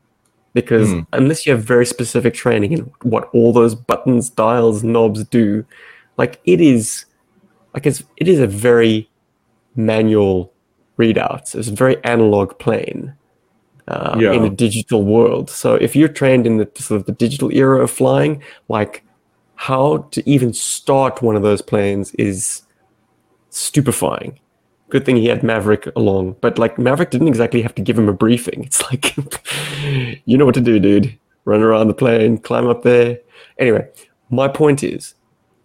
Because Hmm. unless you have very specific training in what all those buttons, dials, knobs do, like it is like it's it is a very manual readout. It's a very analog plane uh, Yeah. in a digital world. So if you're trained in the sort of the digital era of flying, like how to even start one of those planes is stupefying. Good thing he had Maverick along, but like Maverick didn't exactly have to give him a briefing. It's like, you know what to do, dude. Run around the plane, climb up there. Anyway, my point is,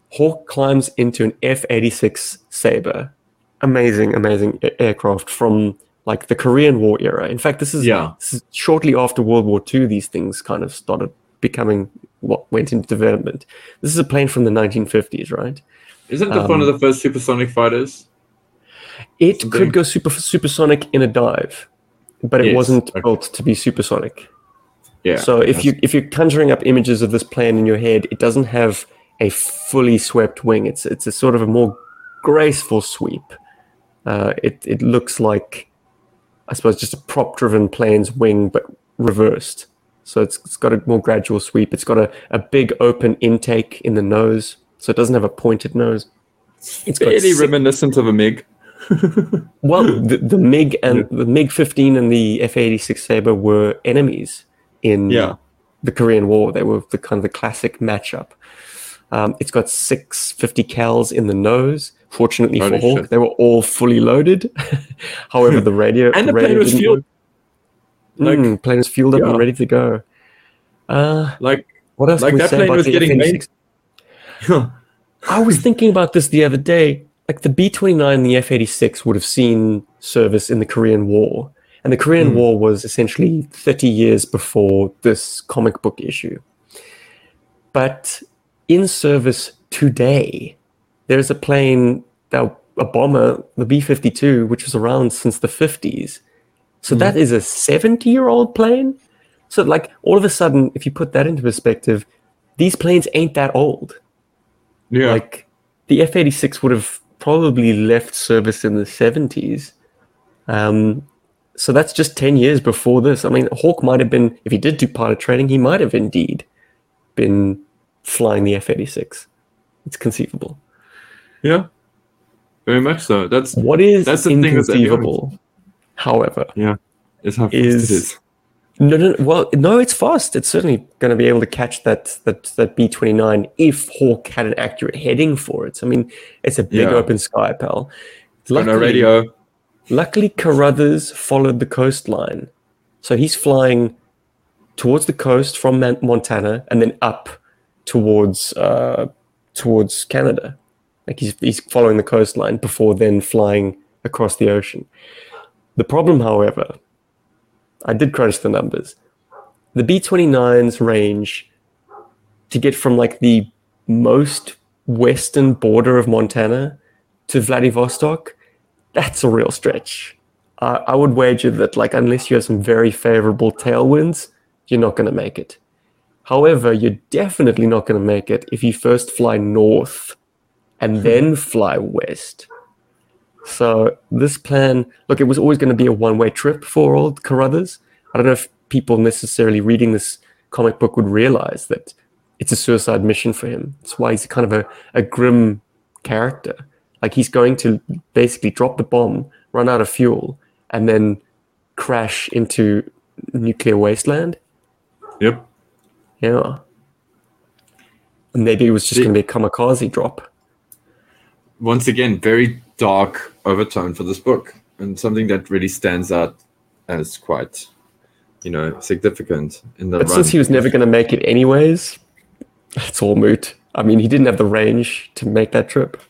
Hawk climbs into an F 86 Sabre. Amazing, amazing aircraft from like the Korean War era. In fact, this is, Yeah. this is shortly after World War II, these things kind of started becoming what went into development. This is a plane from the 1950s, right? Isn't it Um, one of the first supersonic fighters? It Something- could go super supersonic in a dive, but it Yes, wasn't okay. built to be supersonic. Yeah. So if you if you're conjuring up images of this plane in your head, it doesn't have a fully swept wing. It's it's a sort of a more graceful sweep. Uh, it it looks like, I suppose, just a prop-driven plane's wing, but reversed. So it's, it's got a more gradual sweep. It's got a, a big open intake in the nose, so it doesn't have a pointed nose. It's got six- reminiscent of a MiG. well, the, the MiG and the MiG 15 and the F 86 Sabre were enemies in Yeah. the Korean War. They were the kind of the classic matchup. Um, it's got six 50 cals in the nose. Fortunately Holy for Hawk, shit. they were all fully loaded. However, the radio And the radio plane was fueled. Like- Mm, plane was fueled up Yeah. and ready to go. Uh, Like, what else Like can we that say plane about was getting made- I was thinking about this the other day. Like the B 29 and the F 86 would have seen service in the Korean War. And the Korean Mm. War was essentially 30 years before this comic book issue. But in service today, there's a plane, that, a bomber, the B 52, which was around since the 50s. So that is a 70 year old plane. So, like, all of a sudden, if you put that into perspective, these planes ain't that old yeah. like the F-86 would have probably left service in the 70s. Um, so that's just 10 years before this. I mean, Hawk might have been, if he did do pilot training, he might have indeed been flying the F-86. It's conceivable. Yeah. Very much so. That's What is That's the thing inconceivable, however, is how fast Is- it is. no, no, well, no, it's fast. It's certainly going to be able to catch that that that B twenty nine if Hawk had an accurate heading for it. I mean, it's a big Yeah. open sky, pal. Got no Luckily- radio. Luckily, Carruthers followed the coastline. So he's flying towards the coast from Man- Montana and then up towards uh, towards Canada. Like he's, he's following the coastline before then flying across the ocean. The problem, however, I did crunch the numbers. The B 29's range to get from like the most western border of Montana to Vladivostok that's a real stretch. Uh, I would wager that, like, unless you have some very favorable tailwinds, you're not going to make it. However, you're definitely not going to make it if you first fly north and then fly west. So this plan, look, it was always going to be a one-way trip for old Carruthers. I don't know if people necessarily reading this comic book would realize that it's a suicide mission for him. That's why he's kind of a, a grim character. Like he's going to basically drop the bomb, run out of fuel, and then crash into nuclear wasteland. Yep. Yeah. And maybe it was just going to be a kamikaze drop. Once again, very dark overtone for this book, and something that really stands out as quite, you know, significant in the But run. since he was never going to make it anyways, it's all moot. I mean, he didn't have the range to make that trip.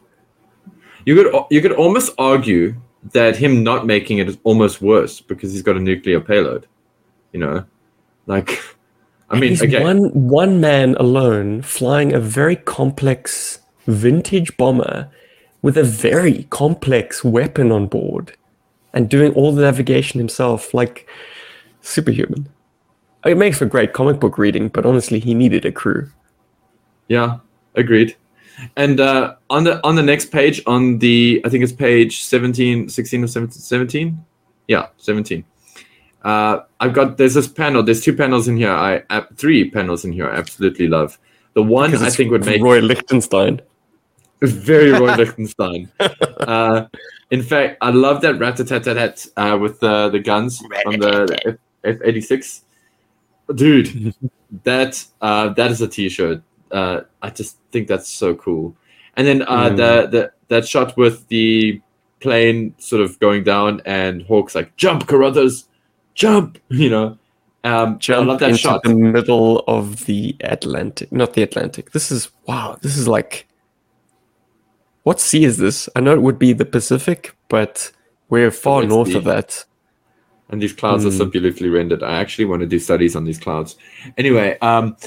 You could you could almost argue that him not making it is almost worse because he's got a nuclear payload. You know, like I mean, he's again, one one man alone flying a very complex vintage bomber with a very complex weapon on board and doing all the navigation himself, like superhuman. It makes for great comic book reading, but honestly, he needed a crew. yeah, agreed. And uh, on the on the next page, on the I think it's page 17, 16 or 17, 17? yeah, seventeen. Uh, I've got there's this panel. There's two panels in here. I uh, three panels in here. I absolutely love. The one I think would make Roy Lichtenstein. Very Roy Lichtenstein. Uh, in fact, I love that rat tat tat tat uh, with the the guns on the F eighty six. Dude, that uh, that is a t shirt. Uh, I just think that's so cool. And then uh, Mm. the the that shot with the plane sort of going down and Hawk's like jump, Carruthers, jump. You know, um, I love that into shot. the middle of the Atlantic. Not the Atlantic. This is wow. This is like what sea is this? I know it would be the Pacific, but we're far Red north Sea. of that. and these clouds are so Hmm. beautifully rendered. I actually want to do studies on these clouds. Anyway, um,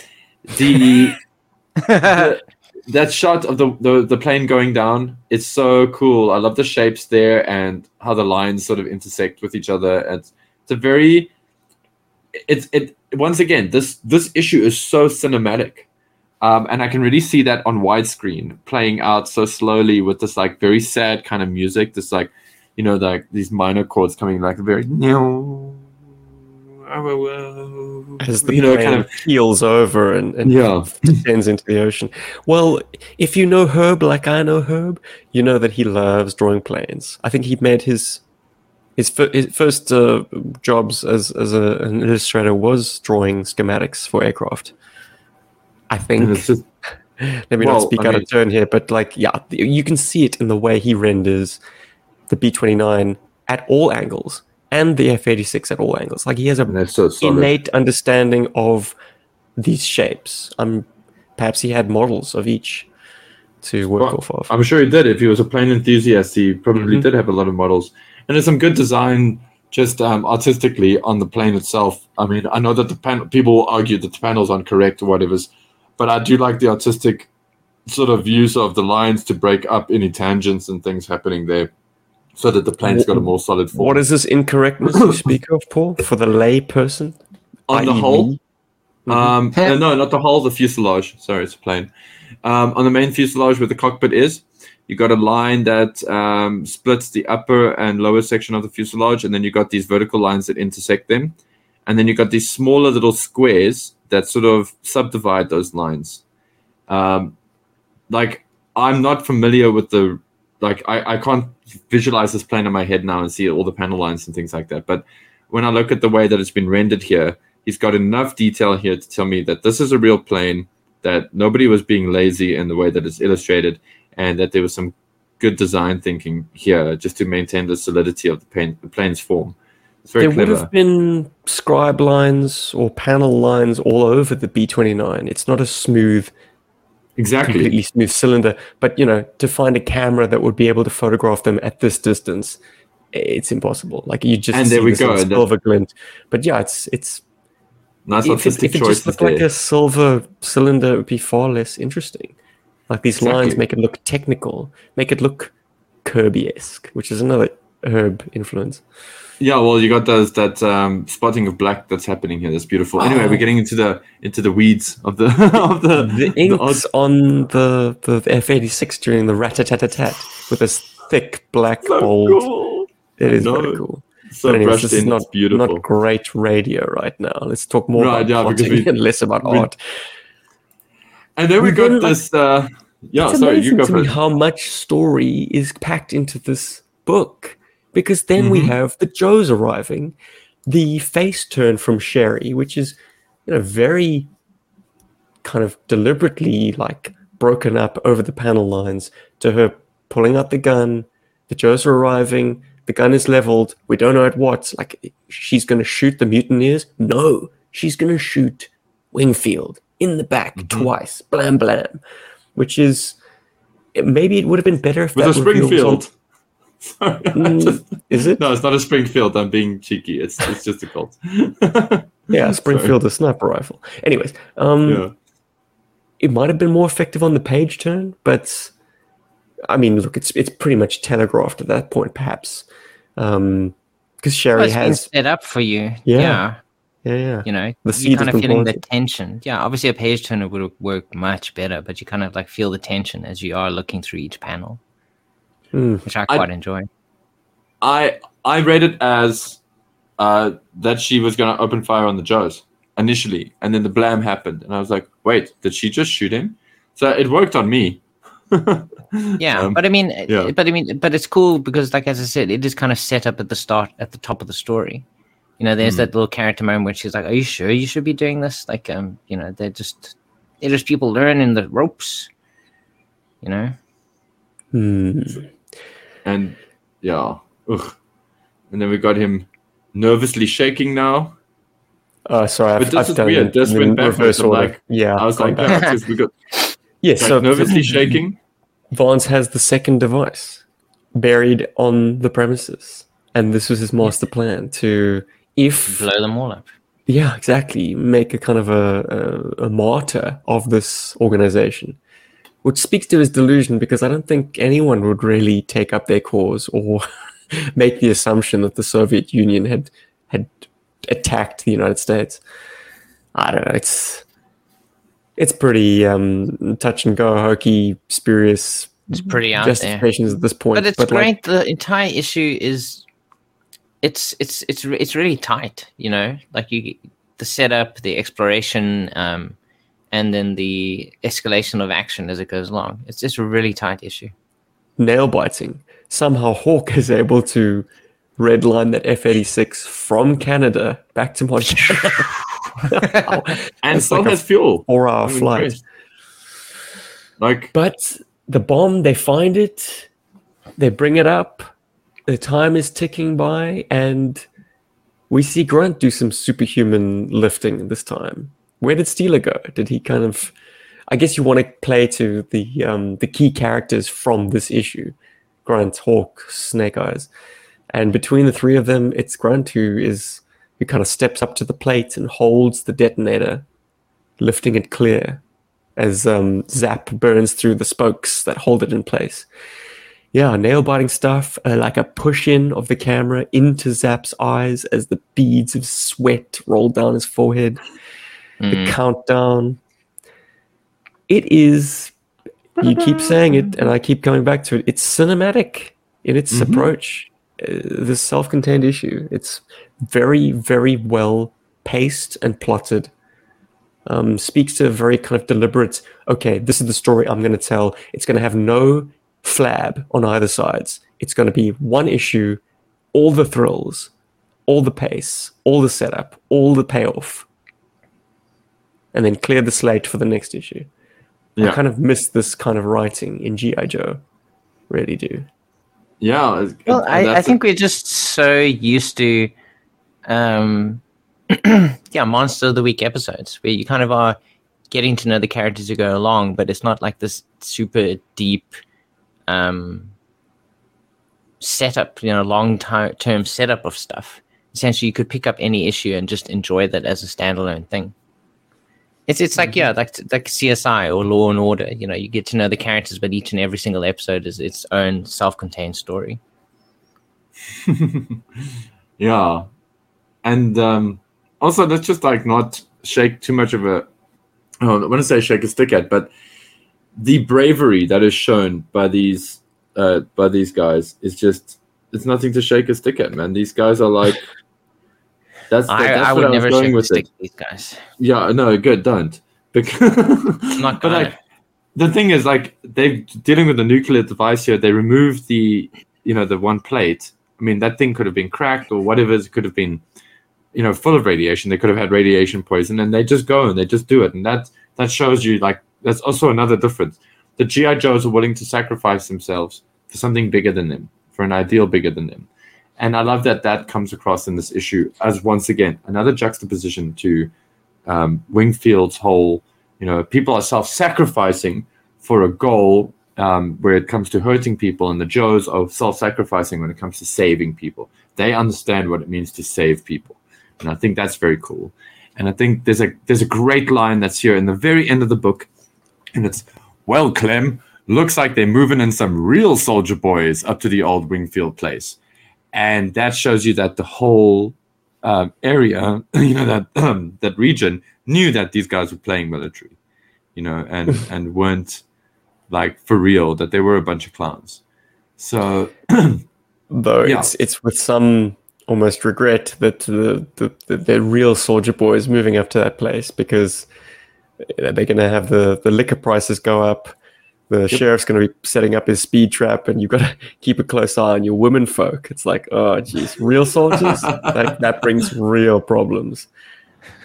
the, the- that shot of the, the the plane going down, it's so cool. I love the shapes there and how the lines sort of intersect with each other. It's it's a very it's it once again this this issue is so cinematic. Um, and I can really see that on widescreen playing out so slowly with this like very sad kind of music, this like you know, like these minor chords coming like very As the you know, kind of keels over and, and yeah. descends into the ocean. Well, if you know Herb like I know Herb, you know that he loves drawing planes. I think he made his his, fir- his first uh, jobs as as a, an illustrator was drawing schematics for aircraft. I think just Let me Well, not speak I out mean- of turn here, but like, yeah, you can see it in the way he renders the B twenty nine at all angles and the F eighty six at all angles. Like he has a so innate understanding of these shapes. Um, perhaps he had models of each to work Well, off of. I'm sure he did. If he was a plane enthusiast, he probably Mhm. did have a lot of models. And there's some good design just um, artistically on the plane itself. I mean, I know that the pan- people will argue that the panels aren't correct or whatever, but I do like the artistic sort of use of the lines to break up any tangents and things happening there so that the plane's got a more solid form. what is this incorrectness you speak of, Paul? For the lay person? on the i.e. hull? me? Um, no, not the hull, the fuselage. Sorry, it's a plane. Um, on the main fuselage where the cockpit is, you got a line that um, splits the upper and lower section of the fuselage, and then you got these vertical lines that intersect them, and then you got these smaller little squares that sort of subdivide those lines. Um, like I'm not familiar with the like I, I can't visualize this plane in my head now and see all the panel lines and things like that. But when I look at the way that it's been rendered here, he's got enough detail here to tell me that this is a real plane, that nobody was being lazy in the way that it's illustrated, and that there was some good design thinking here just to maintain the solidity of the, the plane's form. There would have been scribe lines or panel lines all over the B twenty nine. It's not a smooth, exactly. completely smooth cylinder. But you know, to find a camera that would be able to photograph them at this distance, it's impossible. Like you just And there we go, silver glint. But yeah, it's it's Nice if it, if it just looked like a silver cylinder, it would be far less interesting. Like these lines make it look technical, make it look Kirby-esque, which is another herb influence. Yeah, well, you got those that um, spotting of black that's happening here. That's beautiful. Anyway, we're getting into the into the weeds of the of the the inks on the the F eighty six during the rat tat tat tat with this thick black so bold. cool. It is very cool. So but anyways, this in, is not it's beautiful. not great radio right now. Let's talk more Right, yeah, about plotting we- and less about we- art. and then we But got then, like, this. Uh, yeah, it's sorry, you amazing go to me how much story is packed into this book because then we Mhm. have the Joes arriving the face turn from Sherry, which is you know very kind of deliberately like broken up over the panel lines to her pulling out the gun, the Joes are arriving, the gun is leveled, we don't know at what. Like she's gonna shoot the mutineers? No, she's gonna shoot Wingfield in the back Mhm. twice. Blam blam. Which is maybe it would have been better if With a that on- Springfield. Sorry, Mm, just- is it? no, it's not a Springfield. I'm being cheeky. It's it's just a Colt. Yeah, Springfield a sniper rifle. Anyways, um, yeah. it might have been more effective on the page turn, but I mean, look, it's it's pretty much telegraphed at that point, perhaps, because Sherry Well, it's been has, set up for you. Yeah. Yeah. yeah, yeah, You know, The seed you're kind of feeling the tension. Yeah, obviously a page turner would work much better, but you kind of like feel the tension as you are looking through each panel, Hmm. which I I- quite enjoy. I I read it as uh, that she was gonna open fire on the Joes initially, and then the blam happened, and I was like, wait, did she just shoot him? So it worked on me. Yeah, Um, but I mean, yeah. but I mean, but it's cool because, like as I said, it is kind of set up at the start, at the top of the story. You know, there's Hmm. that little character moment where she's like, "Are you sure you should be doing this?" Like, um, you know, they're just they're just people learning the ropes. You know, Hmm. And yeah, ugh. and then we got him nervously shaking now. Uh, sorry, I've, But this I've is done weird. it This went backwards. reverse order. like- yeah, I was like, back. yeah, because we got yes, like, so nervously shaking. Vance has the second device buried on the premises, and this was his master plan to, if blow them all up. yeah, exactly, make a kind of a, a, a martyr of this organization, which speaks to his delusion because I don't think anyone would really take up their cause or make the assumption that the Soviet Union had had attacked the United States. I don't know. It's it's pretty um, touch and go, hokey, spurious It's pretty out there. justifications at this point. But it's like, great. the entire issue is, it's it's it's it's really tight. You know, like you, the setup, the exploration, um, and then the escalation of action as it goes along. It's just a really tight issue. nail biting. Somehow Hawk is able to redline that F eighty six from Canada back to Montana. and It's still like has fuel. Four hour flight. Like But the bomb, they find it, they bring it up, the time is ticking by, and we see Grunt do some superhuman lifting this time. Where did Steeler go? Did he kind of I guess you want to play to the um, the key characters from this issue. Grunt, Hawk, Snake Eyes. And between the three of them, it's Grunt who is who kind of steps up to the plate and holds the detonator, lifting it clear as um, Zap burns through the spokes that hold it in place. Yeah, nail biting stuff, uh, like a push in of the camera into Zap's eyes as the beads of sweat roll down his forehead. The Mm. countdown. It is, you keep saying it, and I keep coming back to it. It's cinematic in its Mhm. approach. Uh, this self contained issue. It's very, very well paced and plotted um, speaks to a very kind of deliberate okay this is the story i'm going to tell it's going to have no flab on either sides it's going to be one issue all the thrills all the pace all the setup all the payoff and then clear the slate for the next issue i kind of miss this kind of writing in gi joe really do yeah. it- Well, and I, I that's think we're just so used to, um, yeah, monster of the week episodes where you kind of are getting to know the characters as you go along, but it's not like this super deep, um, setup, you know, long ti- term setup of stuff. Essentially, you could pick up any issue and just enjoy that as a standalone thing. It's it's like yeah, like like CSI or Law and Order. You know, you get to know the characters, but each and every single episode is its own self-contained story. yeah and um also let's just like not shake too much of a oh, i want to say shake a stick at but the bravery that is shown by these uh by these guys is just it's nothing to shake a stick at man these guys are like that's, I, that's I what would I was never going a with stick it. these guys. Yeah, no, good, don't. Because not but like the thing is like they're dealing with the nuclear device here. They removed the you know the one plate. I mean that thing could have been cracked or whatever. It could have been you know, full of radiation. They could have had radiation poison, and they just go and they just do it, and that that shows you like that's also another difference. The GI Joes are willing to sacrifice themselves for something bigger than them, for an ideal bigger than them, and I love that that comes across in this issue as once again another juxtaposition to um, Wingfield's whole, you know, people are self-sacrificing for a goal um, where it comes to hurting people, and the Joes are self-sacrificing when it comes to saving people. They understand what it means to save people, and I think that's very cool. And I think there's a there's a great line that's here in the very end of the book, and it's, "Well, Clem, looks like they're moving in some real soldier boys up to the old Wingfield place," and that shows you that the whole um, area, you know, that um, that region knew that these guys were playing military, you know, and and weren't like for real that they were a bunch of clowns. So, Though Yeah. it's it's with some almost regret that the the, the, the real soldier boys moving up to that place because they're going to have the the liquor prices go up. The sheriff's going to be setting up his speed trap, and you've got to keep a close eye on your women folk. It's like, oh, geez, real soldiers? that, that brings real problems.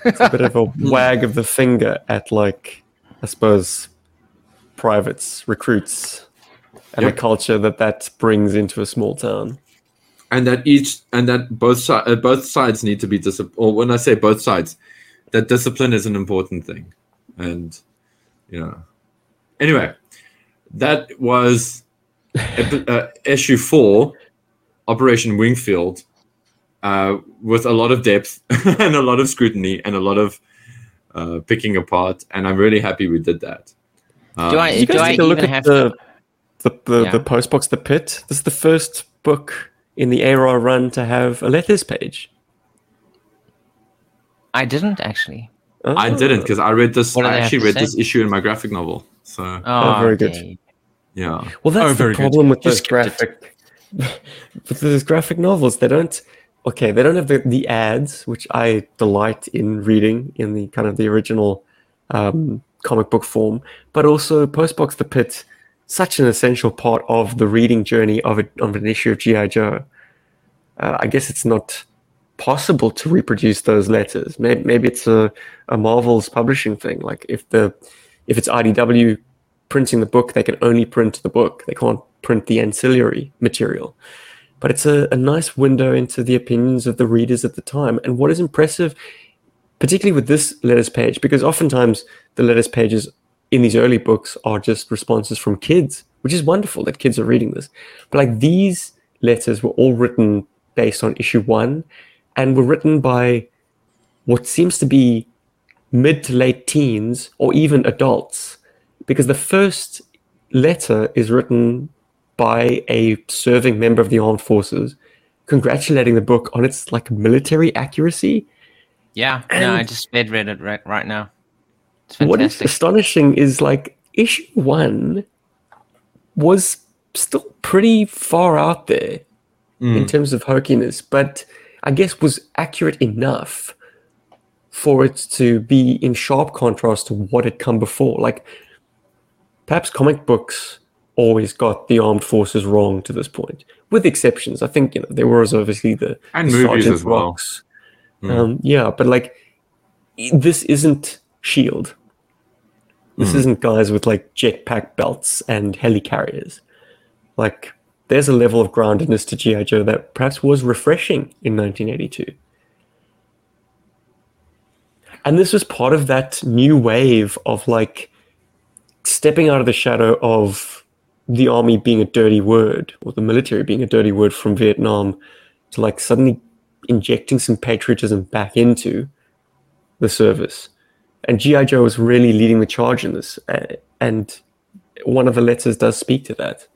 It's a bit of a wag of the finger at, like, I suppose, privates, recruits, and Yep. the culture that that brings into a small town. and that each and that both si- uh, both sides need to be disciplined. Or when I say both sides, that discipline is an important thing, and you know. Anyway, that was ep- uh, issue four, Operation Wingfield, uh, with a lot of depth and a lot of scrutiny and a lot of uh, picking apart, and I'm really happy we did that. Um, Do I- Did you do guys I take a look even at have the the the, Yeah. the post box, the pit? This is the first book in the ARAH run to have a letters page. I didn't actually. I Oh. didn't because I read this. I actually read say? this issue in my graphic novel. So Oh, very good. okay. yeah. Well, that's Oh, the very good. problem with You those graphic with those graphic novels. They don't. Okay, they don't have the, the ads, which I delight in reading in the kind of the original um, comic book form, but also Postbox the Pit, such an essential part of the reading journey of, a, of an issue of GI Joe. Uh, I guess it's not possible to reproduce those letters. Maybe, maybe it's a, a Marvel's publishing thing. Like if the if it's IDW printing the book, they can only print the book. They can't print the ancillary material. But it's a, a nice window into the opinions of the readers at the time. And what is impressive, particularly with this letters page, because oftentimes the letters pages in these early books are just responses from kids, which is wonderful that kids are reading this. But like these letters were all written based on issue one and were written by what seems to be mid to late teens or even adults because the first letter is written by a serving member of the armed forces congratulating the book on its like military accuracy. Yeah, no, I just read read it right, right now. It's what is astonishing is like issue one was still pretty far out there hmm. in terms of hokiness but i guess was accurate enough for it to be in sharp contrast to what had come before. Like perhaps comic books always got the armed forces wrong to this point with exceptions. I think you know there was obviously the And the movies Sergeant as well. Rocks. um, yeah but like this isn't shield this isn't guys with like jetpack belts and helicarriers. Like there's a level of groundedness to gi joe that perhaps was refreshing in 1982 and this was part of that new wave of like stepping out of the shadow of the army being a dirty word or the military being a dirty word from Vietnam to like suddenly injecting some patriotism back into the service. And G.I. Joe was really leading the charge in this. And one of the letters does speak to that.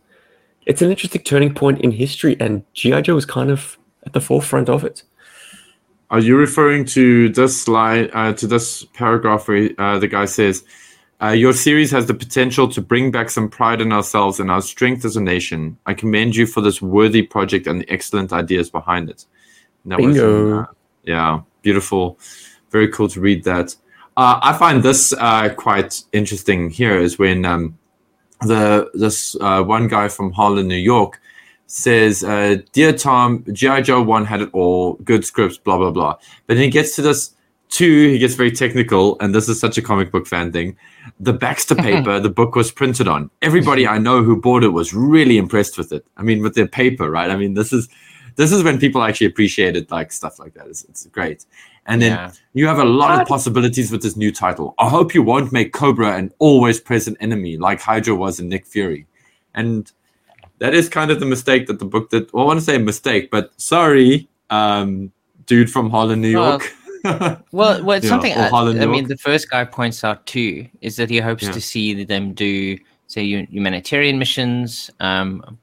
It's an interesting turning point in history, and G.I. Joe was kind of at the forefront of it. Are you referring to this slide, uh, to this paragraph where uh, the guy says, uh, Your series has the potential to bring back some pride in ourselves and our strength as a nation. I commend you for this worthy project and the excellent ideas behind it. And that was Bingo. uh, yeah, beautiful. Very cool to read that. Uh, I find this uh, quite interesting here is when um, the this uh, one guy from Harlem, New York, says, uh, "Dear Tom, GI Joe one had it all, good scripts, blah blah blah." But then he gets to this two, he gets very technical, and this is such a comic book fan thing. The Baxter paper the book was printed on. Everybody I know who bought it was really impressed with it. I mean, with their paper, right? I mean, this is this is when people actually appreciated like stuff like that. It's, it's great. And then Yeah. you have a lot of possibilities with this new title. I hope you won't make Cobra an always present enemy like Hydra was in Nick Fury. And that is kind of the mistake that the book did. Well, I want to say mistake, but sorry, um, dude from Holland, New York. Well, well, it's something or I, Holland I mean, the first guy points out too is that he hopes Yeah. to see them do, say, humanitarian missions, um,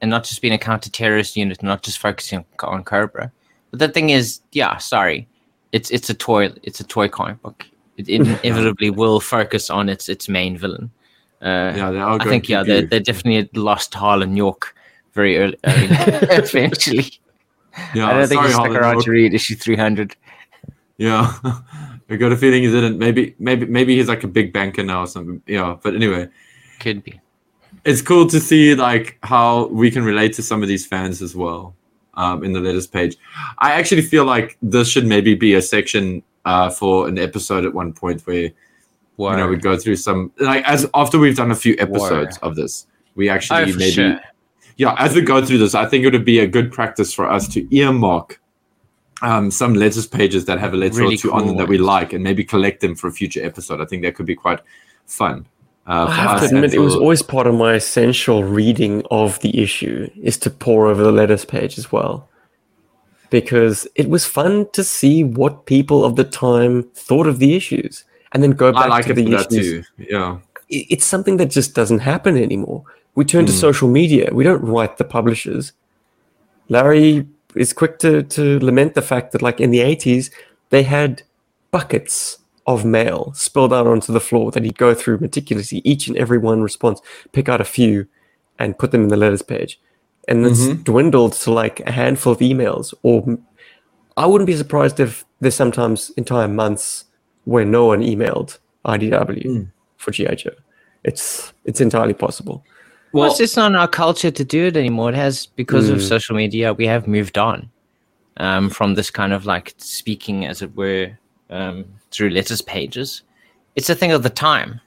and not just being a counter-terrorist unit, not just focusing on, on Cobra. But the thing is, yeah, sorry, it's it's a toy, it's a toy comic book. It inevitably will focus on its its main villain. Uh, yeah, they are I think yeah, they they definitely lost Harlan York very early, early eventually. yeah, I don't think sorry, he stuck Holland around York. to read issue three hundred. Yeah, I got a feeling he didn't. Maybe, maybe, maybe he's like a big banker now or something. Yeah, but anyway, Could be. it's cool to see like how we can relate to some of these fans as well um, in the letters page. I actually feel like this should maybe be a section uh, for an episode at one point where you know we go through some like as after we've done a few episodes of this, we actually Oh, maybe sure. yeah as we go through this, I think it would be a good practice for us to earmark. Um, some letters pages that have a letter Really or two on them that we like, and maybe collect them for a future episode. I think that could be quite fun. Uh, I have to admit, it was always part of my essential reading of the issue is to pore over the letters page as well, because it was fun to see what people of the time thought of the issues, and then go back I like to it the that issues. too. Yeah. It's something that just doesn't happen anymore. We turn to Mm. social media. We don't write the publishers. Larry is quick to to lament the fact that, like in the eighties, they had buckets of mail spilled out onto the floor that he'd go through meticulously, each and every one response, pick out a few, and put them in the letters page. And it's Mhm. dwindled to like a handful of emails. Or i wouldn't be surprised if there's sometimes entire months where no one emailed IDW Mm. for GI Joe. It's it's entirely possible. Well, Well, it's just not our culture to do it anymore. It has because of Mm. social media. We have moved on um, from this kind of like speaking, as it were, um, through letters pages. It's a thing of the time,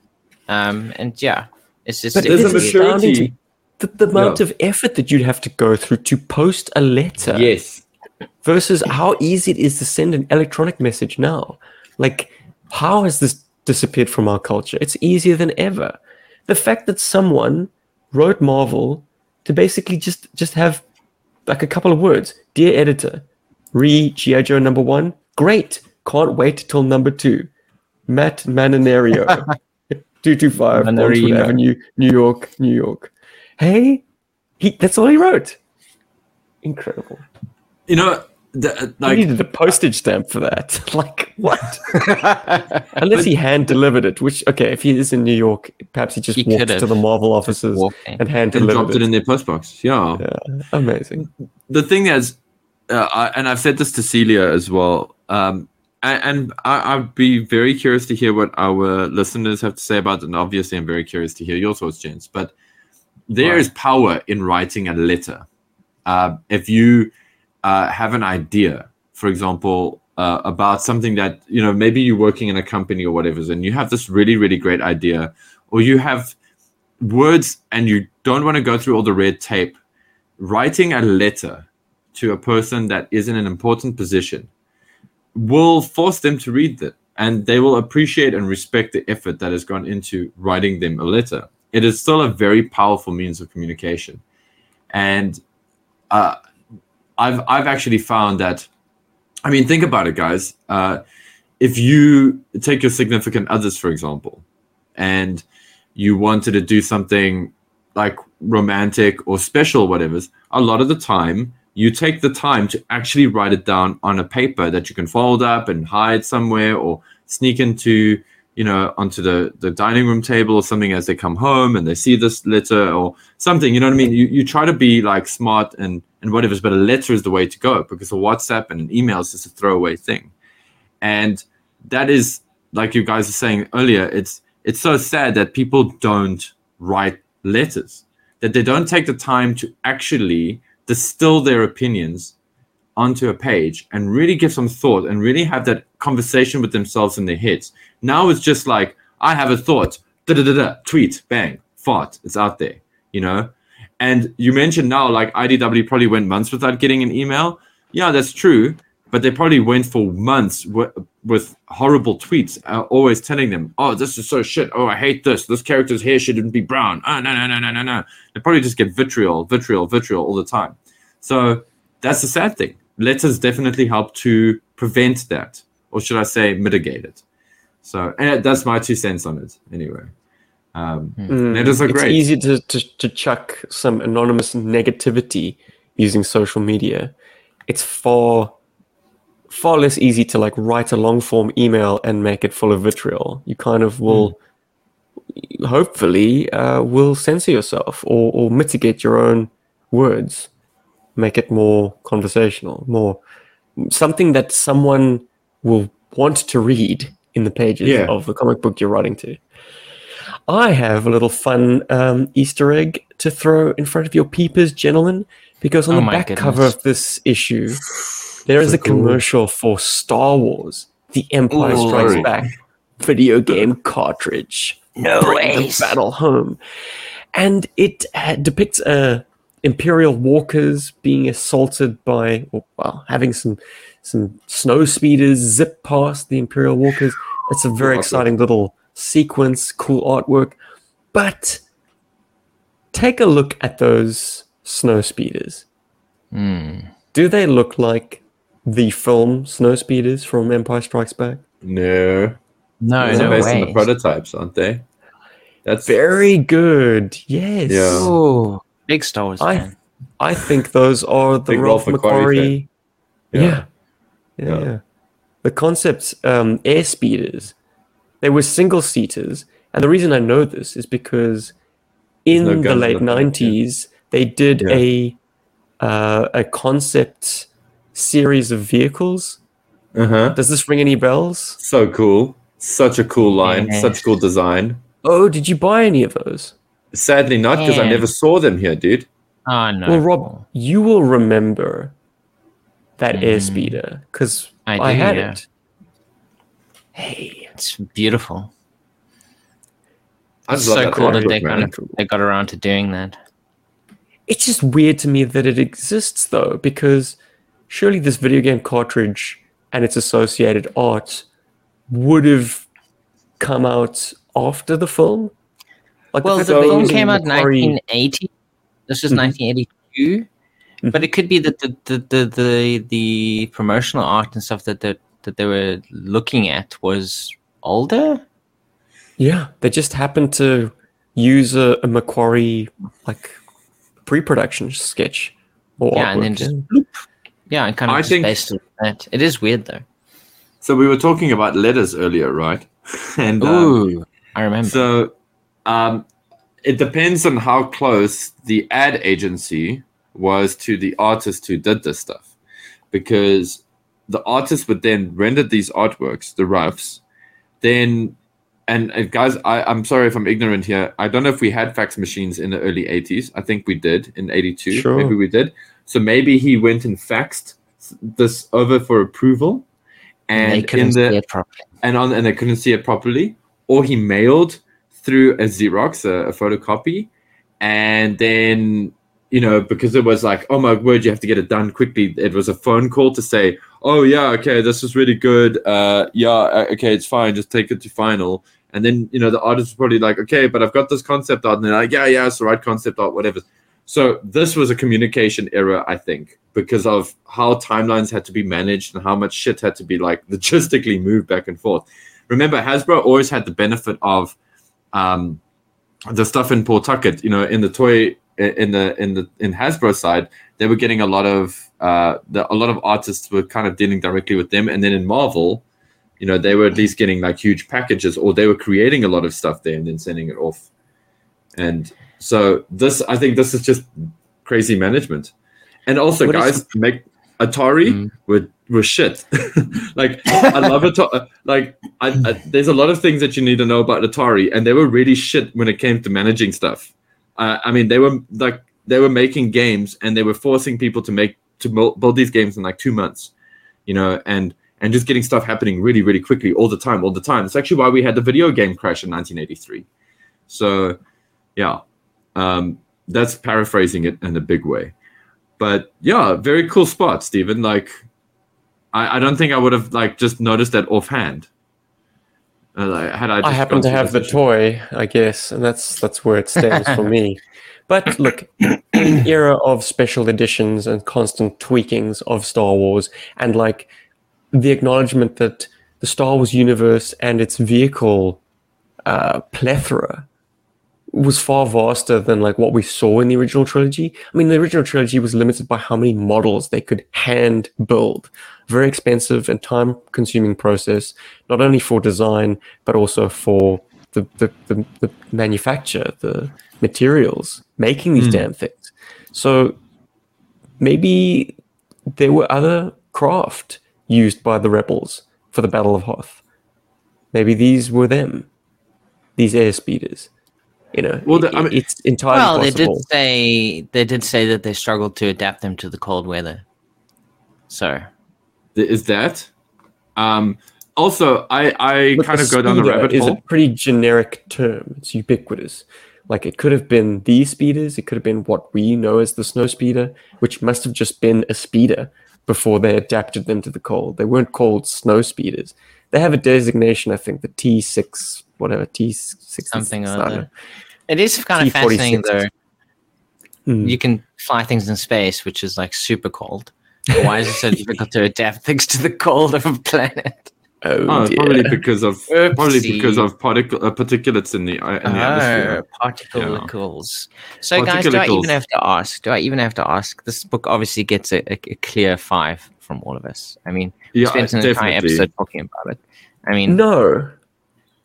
um, and yeah, it's just. But There's it's a maturity. the, the amount Yeah. of effort that you'd have to go through to post a letter yes. versus how easy it is to send an electronic message now. Like, how has this disappeared from our culture? It's easier than ever. The fact that someone wrote Marvel to basically just just have like a couple of words, dear editor, re GI Joe number one, great. Can't wait till number two. Matt Maninario, two two five Bonford Manarino. Avenue, New York, New York. Hey, he that's all he wrote. Incredible. You know, the, I like needed a postage stamp for that. like what? Unless he hand delivered it, which okay, if he is in New York, perhaps he just He walked to the Marvel offices and hand and delivered dropped it it. in their postbox. Yeah. Yeah, amazing. The thing is, uh, I, and I've said this to Celia as well. Um, and, and I, I'd be very curious to hear what our listeners have to say about it. And obviously, I'm very curious to hear your thoughts, James. But there Right. is power in writing a letter. Uh, if you uh, have an idea, for example, uh, about something that you know, maybe you're working in a company or whatever, and you have this really, really great idea, or you have words and you don't want to go through all the red tape, writing a letter to a person that is in an important position will force them to read it and they will appreciate and respect the effort that has gone into writing them a letter. It is still a very powerful means of communication. And uh, I've, I've actually found that, I mean, think about it, guys. Uh, if you take your significant others, for example, and you wanted to do something like romantic or special, whatever, a lot of the time you take the time to actually write it down on a paper that you can fold up and hide somewhere or sneak into, you know, onto the, the dining room table or something as they come home and they see this letter or something, you know what I mean? You, you try to be like smart and, and whatever, but a letter is the way to go because a WhatsApp and an email is just a throwaway thing. And that is, like you guys are saying earlier, it's, it's so sad that people don't write letters that they don't take the time to actually distill their opinions onto a page and really give some thought and really have that conversation with themselves in their heads. Now it's just like, I have a thought, da da da da, tweet, bang, fart, it's out there, you know? And you mentioned now, like IDW probably went months without getting an email. Yeah, that's true. But they probably went for months w- with horrible tweets, uh, always telling them, "Oh, this is so shit. Oh, I hate this. This character's hair shouldn't be brown. Oh, no, no, no, no, no, no." They probably just get vitriol, vitriol, vitriol all the time. So that's the sad thing. Letters definitely help to prevent that, or should I say, mitigate it. So that's my two cents on it. Anyway, um, Mm. letters are it's great. easy to, to, to chuck some anonymous negativity using social media. It's far far less easy to like write a long form email and make it full of vitriol. You kind of will hopefully uh, will censor yourself or, or mitigate your own words, make it more conversational, more something that someone will want to read in the pages Yeah. of the comic book you're writing to. I have a little fun um, Easter egg to throw in front of your peepers, gentlemen, because on Oh the back goodness. cover of this issue, there is So a cool. commercial for Star Wars: The Empire Ooh. Strikes Sorry. Back video game cartridge. No Bring the battle home, and it uh, depicts uh, Imperial walkers being assaulted by, or, well, having some some snow speeders zip past the Imperial walkers. It's a very Awesome. exciting little sequence, cool artwork. But take a look at those snow speeders. Hmm. Do they look like the film Snow Speeders from Empire Strikes Back? No, No, they're no based on the prototypes, aren't they? That's Very good. Yes. Yeah. Oh, big Star Wars I- fan. I think those are the Big Ralph Ralph McQuarrie McQuarrie. Yeah. Yeah. Yeah. Yeah. yeah. The concepts um, air speeders, they were single seaters. And the reason I know this is because in no the late the front, yeah. 90s, they did Yeah. a uh, a concept series of vehicles. uh huh. Does this ring any bells? So cool. Such a cool line. Yeah. Such cool design. Oh, did you buy any of those? Sadly not because I never saw them here, dude. Oh no. Well, Rob, you will remember that Mm. airspeeder because I I, had yeah. it. Hey, it's beautiful. I It's so that cool that they kind of they got around to doing that. it's just weird to me that it exists though, because surely this video game cartridge and its associated art would have come out after the film. Like Well, the fact film came out in 1980. This was Mhm. 1982, Mhm. but it could be that the the, the the the promotional art and stuff that that that they were looking at was older. Yeah, they just happened to use a, a McQuarrie like pre-production sketch. Or Yeah, and then just yeah. and kind of I just think- based on that. It is weird though. So we were talking about letters earlier, right? and um, I remember. So um, it depends on how close the ad agency was to the artist who did this stuff. Because the artist would then render these artworks, the roughs, then and, and guys, I, I'm sorry if I'm ignorant here. I don't know if we had fax machines in the early 80s. I think we did in 82. Sure. Maybe we did. So maybe he went and faxed this over for approval. and And in couldn't see the it properly. and on and they couldn't see it properly, or he mailed through a Xerox, a, a photocopy, and then you know because it was like, oh my word, you have to get it done quickly. It was a phone call to say, oh yeah, okay, this is really good. Uh, yeah, uh, okay, it's fine. Just take it to final. And then you know the artist was probably like, okay, but I've got this concept art, and they're like, yeah, yeah, it's the right concept art, whatever. So this was a communication error, I think, because of how timelines had to be managed and how much shit had to be like logistically moved back and forth. Remember, Hasbro always had the benefit of um, the stuff in Pawtucket. You know, in the toy in the in the in Hasbro side, they were getting a lot of uh, the, a lot of artists were kind of dealing directly with them, and then in Marvel, you know, they were at least getting like huge packages, or they were creating a lot of stuff there and then sending it off. And so this, I think, this is just crazy management. And also, What is- guys, make Atari Mm. were were shit. like I love Atari. Like I, I, there's a lot of things that you need to know about Atari, and they were really shit when it came to managing stuff. Uh, I mean, they were like they were making games and they were forcing people to make to build, these games in like two months, you know, and and just getting stuff happening really, really quickly all the time, all the time. It's actually why we had the video game crash in 1983. So, yeah, um, that's paraphrasing it in a big way. But yeah, very cool spot, Stephen. Like, I, I don't think I would have like just noticed that offhand. Uh, like, had I, I happen to have the issue. toy, I guess, and that's that's where it stands for me. But look, in an era of special editions and constant tweakings of Star Wars, and like the acknowledgement that the Star Wars universe and its vehicle uh, plethora was far vaster than like what we saw in the original trilogy. I mean, the original trilogy was limited by how many models they could hand build. Very expensive and time-consuming process, not only for design but also for the the, the, the manufacture, the materials making these Hmm. damn things. So maybe there were other craft used by the rebels for the Battle of Hoth. Maybe these were them, these air speeders. You know, Well, the- it- I mean- it's entirely Well, they did say they did say that they struggled to adapt them to the cold weather. So Th- Is that? Um, also, I I But kind of go down the speeder rabbit is a pretty generic term. It's ubiquitous. Like it could have been these speeders. It could have been what we know as the snow speeder, which must have just been a speeder before they adapted them to the cold. They weren't called snow speeders. They have a designation, I think, the T six, whatever T six something or other. It is kind of T46. fascinating though. Hmm. You can fly things in space, which is like super cold. Why is it so difficult to adapt things to the cold of a planet? Oh, Oh, probably because of probably because of particle uh, particulates in the uh, in the Oh, atmosphere. particles. So, guys, do I even have to ask? Do I even have to ask? This book obviously gets a, a, a clear five from all of us. I mean, we Yeah, spent an entire episode talking about it. I mean, no.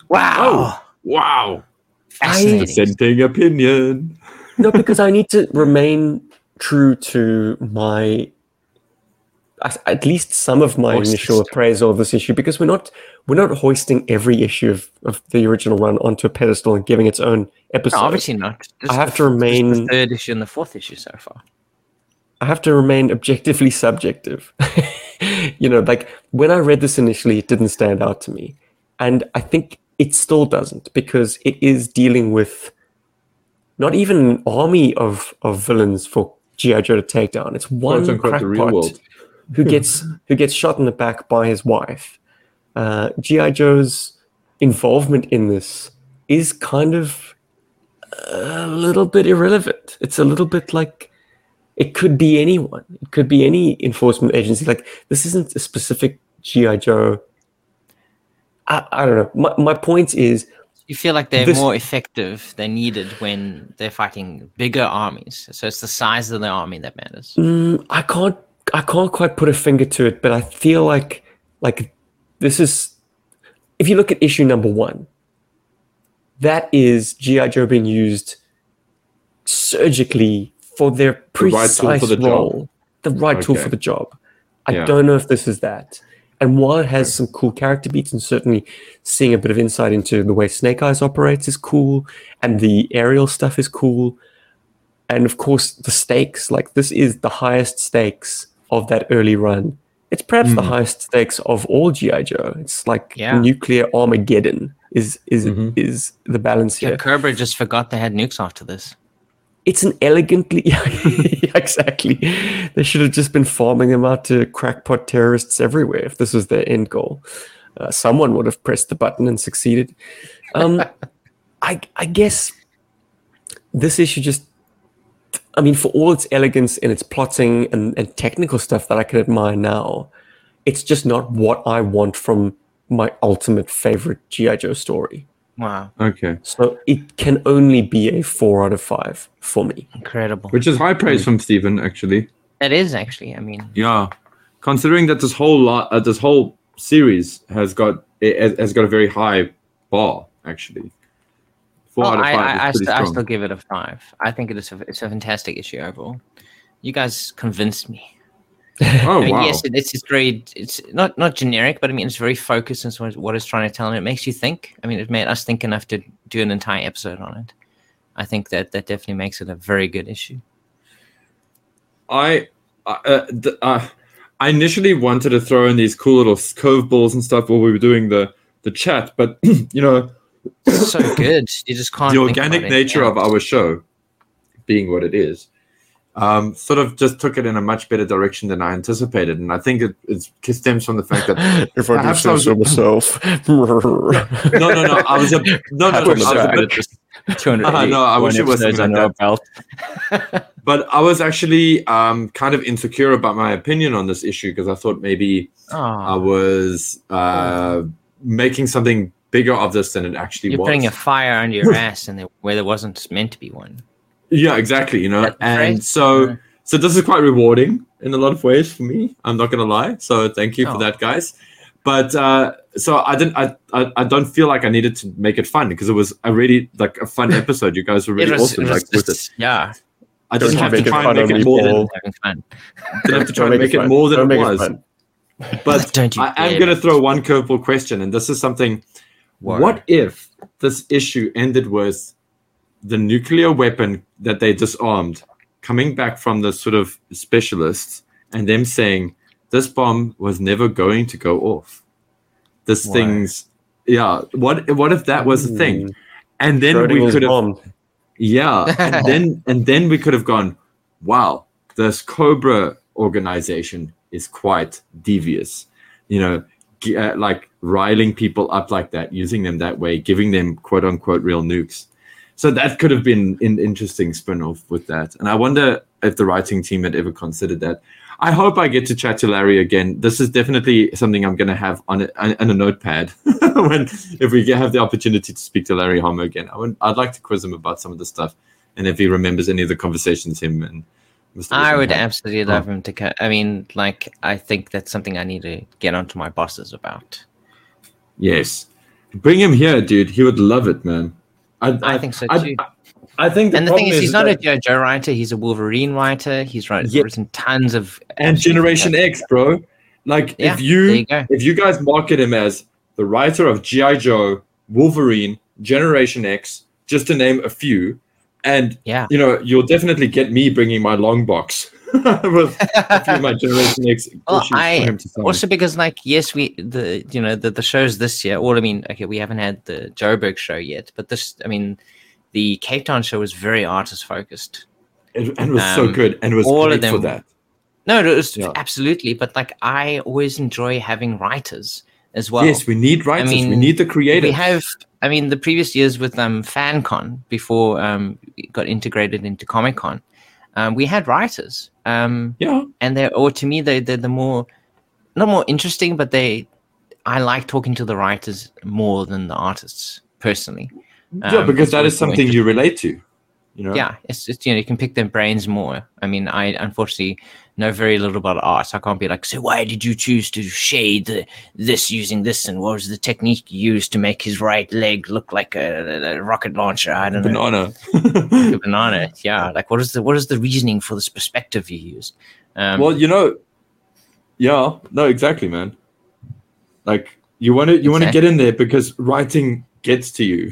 wow, Oh, wow! Dissenting opinion. no, because I need to remain true to my at least some of my Hoist initial stuff. appraisal of this issue because we're not we're not hoisting every issue of, of the original run onto a pedestal and giving its own episode. No, obviously not. This I have the- to is the remain- third issue and the fourth issue so far. I have to remain objectively subjective. you know, like when I read this initially, it didn't stand out to me. And I think it still doesn't because it is dealing with not even an army of, of villains for G.I. Joe to take down. It's one crackpot who gets who gets shot in the back by his wife. Uh, G.I. Joe's involvement in this is kind of a little bit irrelevant. It's a little bit like it could be anyone. It could be any enforcement agency. Like this isn't a specific GI Joe. I, I don't know. My my point is You feel like they're This- more effective they're needed when they're fighting bigger armies. So it's the size of the army that matters. mm, I can't I can't quite put a finger to it, but I feel like like this is if you look at issue number one, that is GI Joe being used surgically for their right precise tool for the job. role, the right tool Okay. for the job. I Yeah. don't know if this is that. And while it has some cool character beats, and certainly seeing a bit of insight into the way Snake Eyes operates is cool, and the aerial stuff is cool, and of course the stakes. Like this is the highest stakes of that early run. It's perhaps the Mm. highest stakes of all GI Joe. It's like Yeah. nuclear Armageddon is is Mhm. is the balance Yeah, here. Cobra just forgot they had nukes after this. It's an elegantly yeah, exactly. They should have just been farming them out to crackpot terrorists everywhere if this was their end goal. Uh, someone would have pressed the button and succeeded. Um, I I guess this issue just I mean, for all its elegance and its plotting and, and technical stuff that I can admire now, it's just not what I want from my ultimate favorite G.I. Joe story. Wow, Okay, So it can only be a four out of five for me. incredible. which is high praise from Stephen, actually. That is actually. I mean, Yeah, considering that this whole lot, uh, this whole series has got it has got a very high bar, actually. Four oh, out of I, five I, I, is pretty st- I still give it a five. I think it is a, it's a fantastic issue overall. You guys convinced me. Oh I mean, wow! yes, it, it's it's very it's not not generic, but I mean it's very focused on what- it's trying to tell, and it makes you think. I mean, it made us think enough to do an entire episode on it. I think that that definitely makes it a very good issue. I uh, th- uh, I initially wanted to throw in these cool little curveballs and stuff while we were doing the the chat, but you know, so good. You just can't. the organic nature of our show being what it is um, sort of just took it in a much better direction than I anticipated, and I think it, it stems from the fact that if I do Perhaps say so myself. no, no, no, I was a no, no, no, I was aside. a bit, 280 Uh, no, I wish it was episodes like under but I was actually um, kind of insecure about my opinion on this issue because I thought maybe I Oh, was uh, making something bigger of this than it actually you're was. putting a fire under your ass, and where there wasn't meant to be one. Yeah, exactly. You know, That's and great. so Yeah. so this is quite rewarding in a lot of ways for me. I'm not gonna lie. So thank you for Oh. that, guys. But uh, so I didn't. I, I I don't feel like I needed to make it fun because it was a really like a fun episode. You guys were really was, awesome. it was like with it, yeah, I Don't didn't have to try and make it more than fun. didn't have to try and make it more than it was. But Don't you I am going to throw one curveball question, and this is something. Word. What if this issue ended with the nuclear weapon that they disarmed coming back from the sort of specialists and them saying this bomb was never going to go off? This thing's yeah. What what if that was the thing? Mm. And then we could have bomb. yeah, and then and then we could have gone, wow, this Cobra organization is quite devious. You know, uh, like riling people up like that, using them that way, giving them quote unquote real nukes. So that could have been an interesting spin-off with that. And I wonder if the writing team had ever considered that. I hope I get to chat to Larry again. This is definitely something I'm going to have on a, on a notepad when if we have the opportunity to speak to Larry Hama again. I would, I'd like to quiz him about some of the stuff and if he remembers any of the conversations him and Mr. I would had. absolutely love oh. him to. Co- I mean, like, I think that's something I need to get onto my bosses about. Yes, bring him here, dude. He would love it, man. I, I think so I, too. I think, and the thing problem is, he's not a JoJo writer. He's a Wolverine writer. He's write, Yeah. written tons of and Generation X, bro. Like Yeah, if you, you if you guys market him as the writer of GI Joe, Wolverine, Generation X, just to name a few, and Yeah. you know you'll definitely get me bringing my long box a few of my Generation X Well, I- for him to sign. Also, because like yes, we the you know the the shows this year. Well, I mean, okay, we haven't had the Joburg show yet, but this, I mean, the Cape Town show was very artist focused. And it was so um, good, and it was all of great for them- that. No, it was Yeah. absolutely. But like, I always enjoy having writers as well. yes, we need writers. we mean, need the creators. we have i mean the previous years with um fancon before um it got integrated into comic con um, we had writers um yeah, and they're or to me they they're the more not more interesting but they i like talking to the writers more than the artists personally. Yeah, Um, because that is something you relate to. You know. yeah it's, it's you know you can pick their brains more i mean i unfortunately know very little about art so i can't be like so why did you choose to shade the, this using this and what was the technique used to make his right leg look like a, a rocket launcher i don't know Banana. a banana yeah like what is the what is the reasoning for this perspective you used um well, you know, yeah, no, exactly, man. Like you want to you want to get in there because writing gets to you,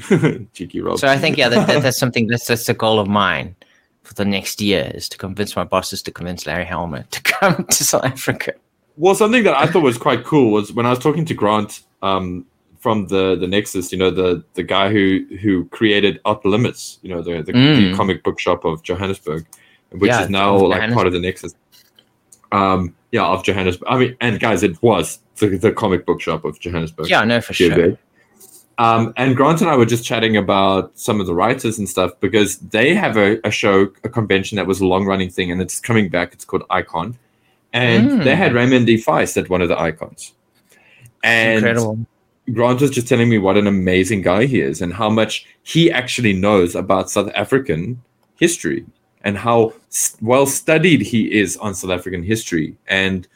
cheeky Rob. so i think yeah that, that, that's something that's that's a goal of mine for the next year is to convince my bosses to convince larry hama to come to south africa Well, something that I thought was quite cool was when I was talking to Grant um, from the the Nexus. You know, the the guy who who created Outer Limits. You know, the the, the Mm. comic book shop of Johannesburg, which Yeah, is now like part of the Nexus. Um, yeah, of Johannesburg. I mean, and guys, it was the, the comic book shop of Johannesburg. yeah no for sure. Um, and Grant and I were just chatting about some of the writers and stuff because they have a, a show, a convention that was a long running thing, and it's coming back. It's called Icon, and Mm. they had Raymond D. Feist at one of the icons. And incredible Grant was just telling me what an amazing guy he is and how much he actually knows about South African history and how well studied he is on South African history and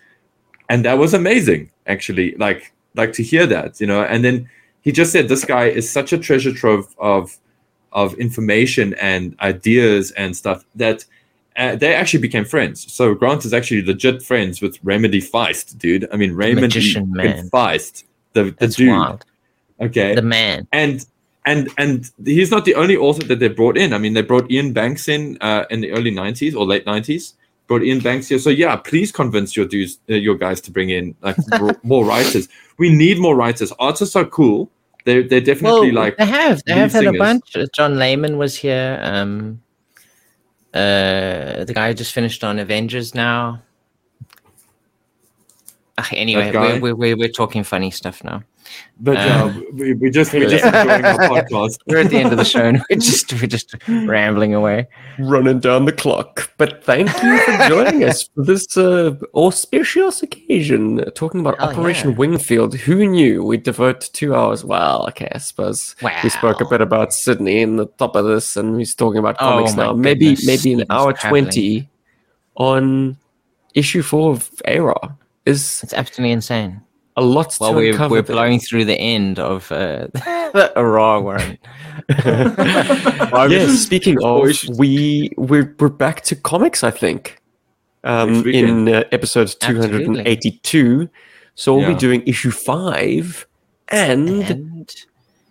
and that was amazing actually like like to hear that you know and then he just said this guy is such a treasure trove of of information and ideas and stuff that uh, they actually became friends. So Grant is actually legit friends with Raymond. Feist, dude. I mean, Raymond magician man. Feist, the, the that's dude. wild Okay. the man and and and he's not the only author that they brought in. I mean, they brought Iain Banks in uh, in the early '90s or late '90s. Brought Iain Banks here, so yeah, please convince your dudes, uh, your guys, to bring in like more- writers. We need more writers. Artists are cool. They're they're definitely well, like they have they have had a bunch. Uh, John Layman was here. Um, uh, the guy who just finished on Avengers now. Anyway, we're, we're, we're, we're talking funny stuff now. But Uh, yeah, we, we just we're just enjoying our podcast. We're at the end of the show and we're just we're just rambling away. running down the clock. But thank you for joining us for this uh, auspicious occasion, uh, talking about Hell Operation yeah. Wingfield. Who knew we'd devote two hours? Well, okay, I suppose we spoke a bit about Sydney in the top of this, and he's talking about Oh comics my now. Maybe goodness, maybe an hour traveling. twenty on issue four of ARAH is It's absolutely insane. A lot Well, to we're uncover we're there. blowing through the end of uh, the Aurora one. yes, speaking of, issues. we we're we're back to comics. I think um, in uh, episode two hundred and eighty-two. So we'll Yeah. be doing issue five, and, And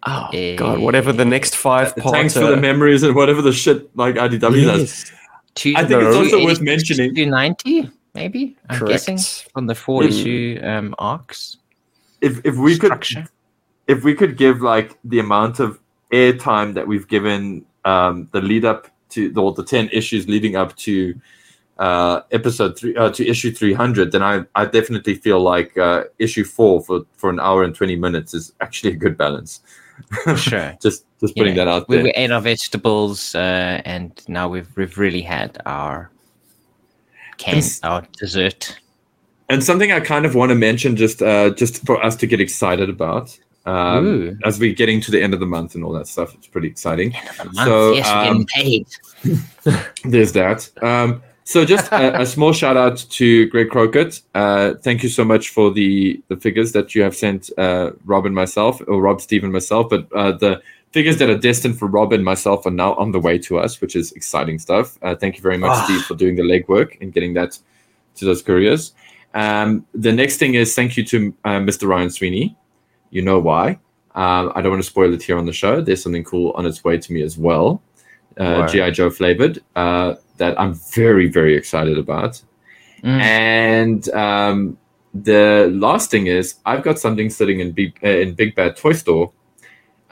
oh god, whatever the next five parts. Thanks for the memories and whatever the shit like IDW does. Yes, two, I think it's also worth mentioning- Two ninety, maybe. I'm correct. guessing on the four issue um, arcs If if we could if we could give like the amount of airtime that we've given um, the lead up to the, the 10 issues leading up to uh, episode three uh, to issue 300 then I, I definitely feel like uh, issue four for, for an hour and 20 minutes is actually a good balance Sure. just just putting know, that out we, there we ate our vegetables, uh, and now we've we've really had our can Yes. our dessert. and something I kind of want to mention just uh, just for us to get excited about um, as we're getting to the end of the month and all that stuff it's pretty exciting A month. So, yes, um, getting paid. There's that. Um, so just a, a small shout out to Greg Crockett. Uh, thank you so much for the the figures that you have sent uh, Rob and myself, or Rob, Steve, and myself. But uh, the figures that are destined for Rob and myself are now on the way to us, which is exciting stuff. Uh, thank you very much, Ah. Steve, for doing the legwork and getting that to those couriers. Um, the next thing is thank you to uh, Mr. Ryan Sweeney. You know why. Um, I don't want to spoil it here on the show. There's something cool on its way to me as well. Uh. GI Joe flavored uh, that I'm very very excited about. Mm. And um, the last thing is I've got something sitting in Big uh, in Big Bad Toy Store,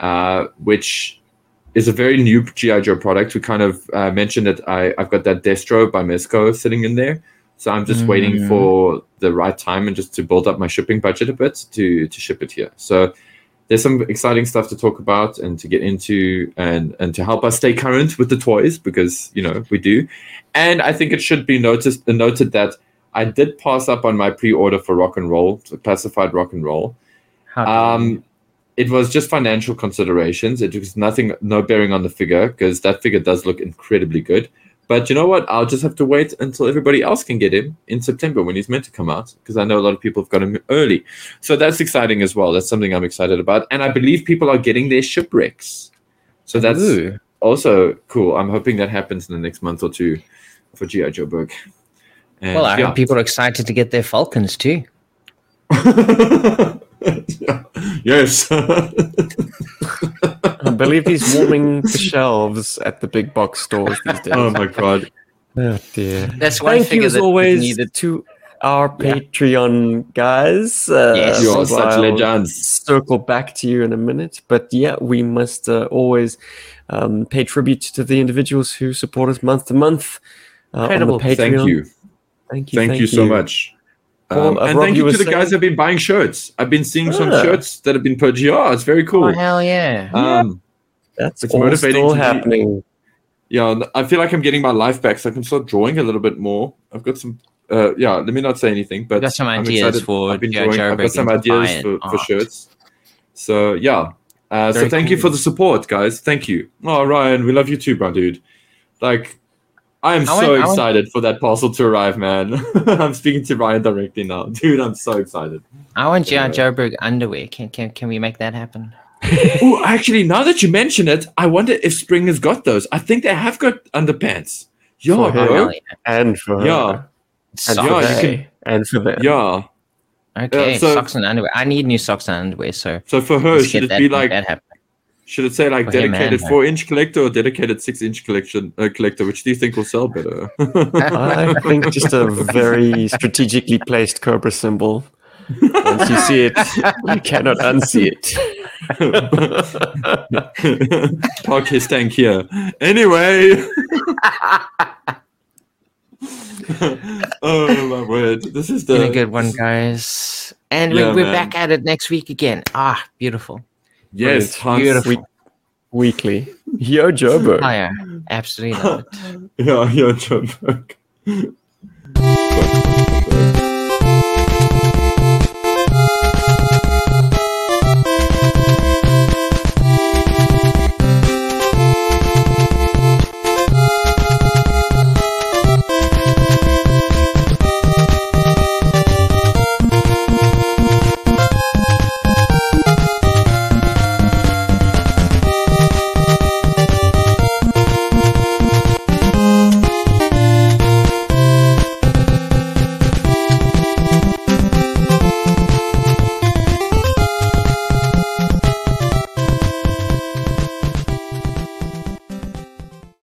uh, which is a very new GI Joe product. We kind of uh, mentioned that I I've got that Destro by Mezco sitting in there. So I'm just waiting Mm. for the right time and just to build up my shipping budget a bit to to ship it here. So there's some exciting stuff to talk about and to get into and and to help us stay current with the toys because you know we do. And I think it should be noticed noted that I did pass up on my pre-order for Rock and Roll, classified Rock and Roll. Um, it was just financial considerations. It was nothing, no bearing on the figure because that figure does look incredibly good. But you know what? I'll just have to wait until everybody else can get him in September when he's meant to come out because I know a lot of people have got him early. So that's exciting as well. That's something I'm excited about. And I believe people are getting their shipwrecks. So that's Ooh. also cool. I'm hoping that happens in the next month or two for G.I. Joburg. And Well, I yeah. hope people are excited to get their Falcons too. yes. I believe he's warming the shelves at the big box stores these days. oh my god. Oh dear. That's one Thank you as that always needed. to our Yeah. Patreon guys. Uh, Yes. You are I'll such legends. Circle back to you in a minute, but yeah, we must uh, always um, pay tribute to the individuals who support us month to month. Uh, on the Patreon. Thank you. Thank you. Thank, you so much. Well, Um, and Rob, thank you you to were the guys saying- that have been buying shirts. I've been seeing some shirts that have been purchased. Yeah, it's very cool. Oh hell yeah! Um, That's It's all motivating still to be- happening. yeah, I feel like I'm getting my life back, so I can start drawing a little bit more. I've got some. Uh, yeah, let me not say anything, but got some I'm ideas excited. for I've been G.I. drawing. Joe I've got some ideas for, for shirts. So yeah, uh, so Very thank you for the support, guys. Thank you. Oh, Ryan, we love you too, my dude. Like, I am I so went- I went- excited for that parcel to arrive, man. I'm speaking to Ryan directly now, dude. I'm so excited. I want G.I. Yeah. Joburg underwear. Can can can we make that happen? Oh, actually, now that you mention it, I wonder if Spring has got those. I think they have got underpants. Yeah, For her. bro. And for her. Yeah, And for Yeah, you they. And for them. yeah. Okay, Yeah, so- socks and underwear. I need new socks and underwear. So So for her, let's should it be like that happen. Should it say like For dedicated and four inch collector or dedicated six inch collection uh, collector? Which do you think will sell better? I think just a very strategically placed Cobra symbol. Once you see it, you cannot unsee it. Park his tank here. Anyway. oh my word! This is Been a the good one, guys. And we, Yeah, we're man. back at it next week again. Ah, beautiful. Yes, Hans. Beautiful. Week- weekly. Yo, Jobo. Oh, yeah. Absolutely not. it. Yeah, yeah, John Burke.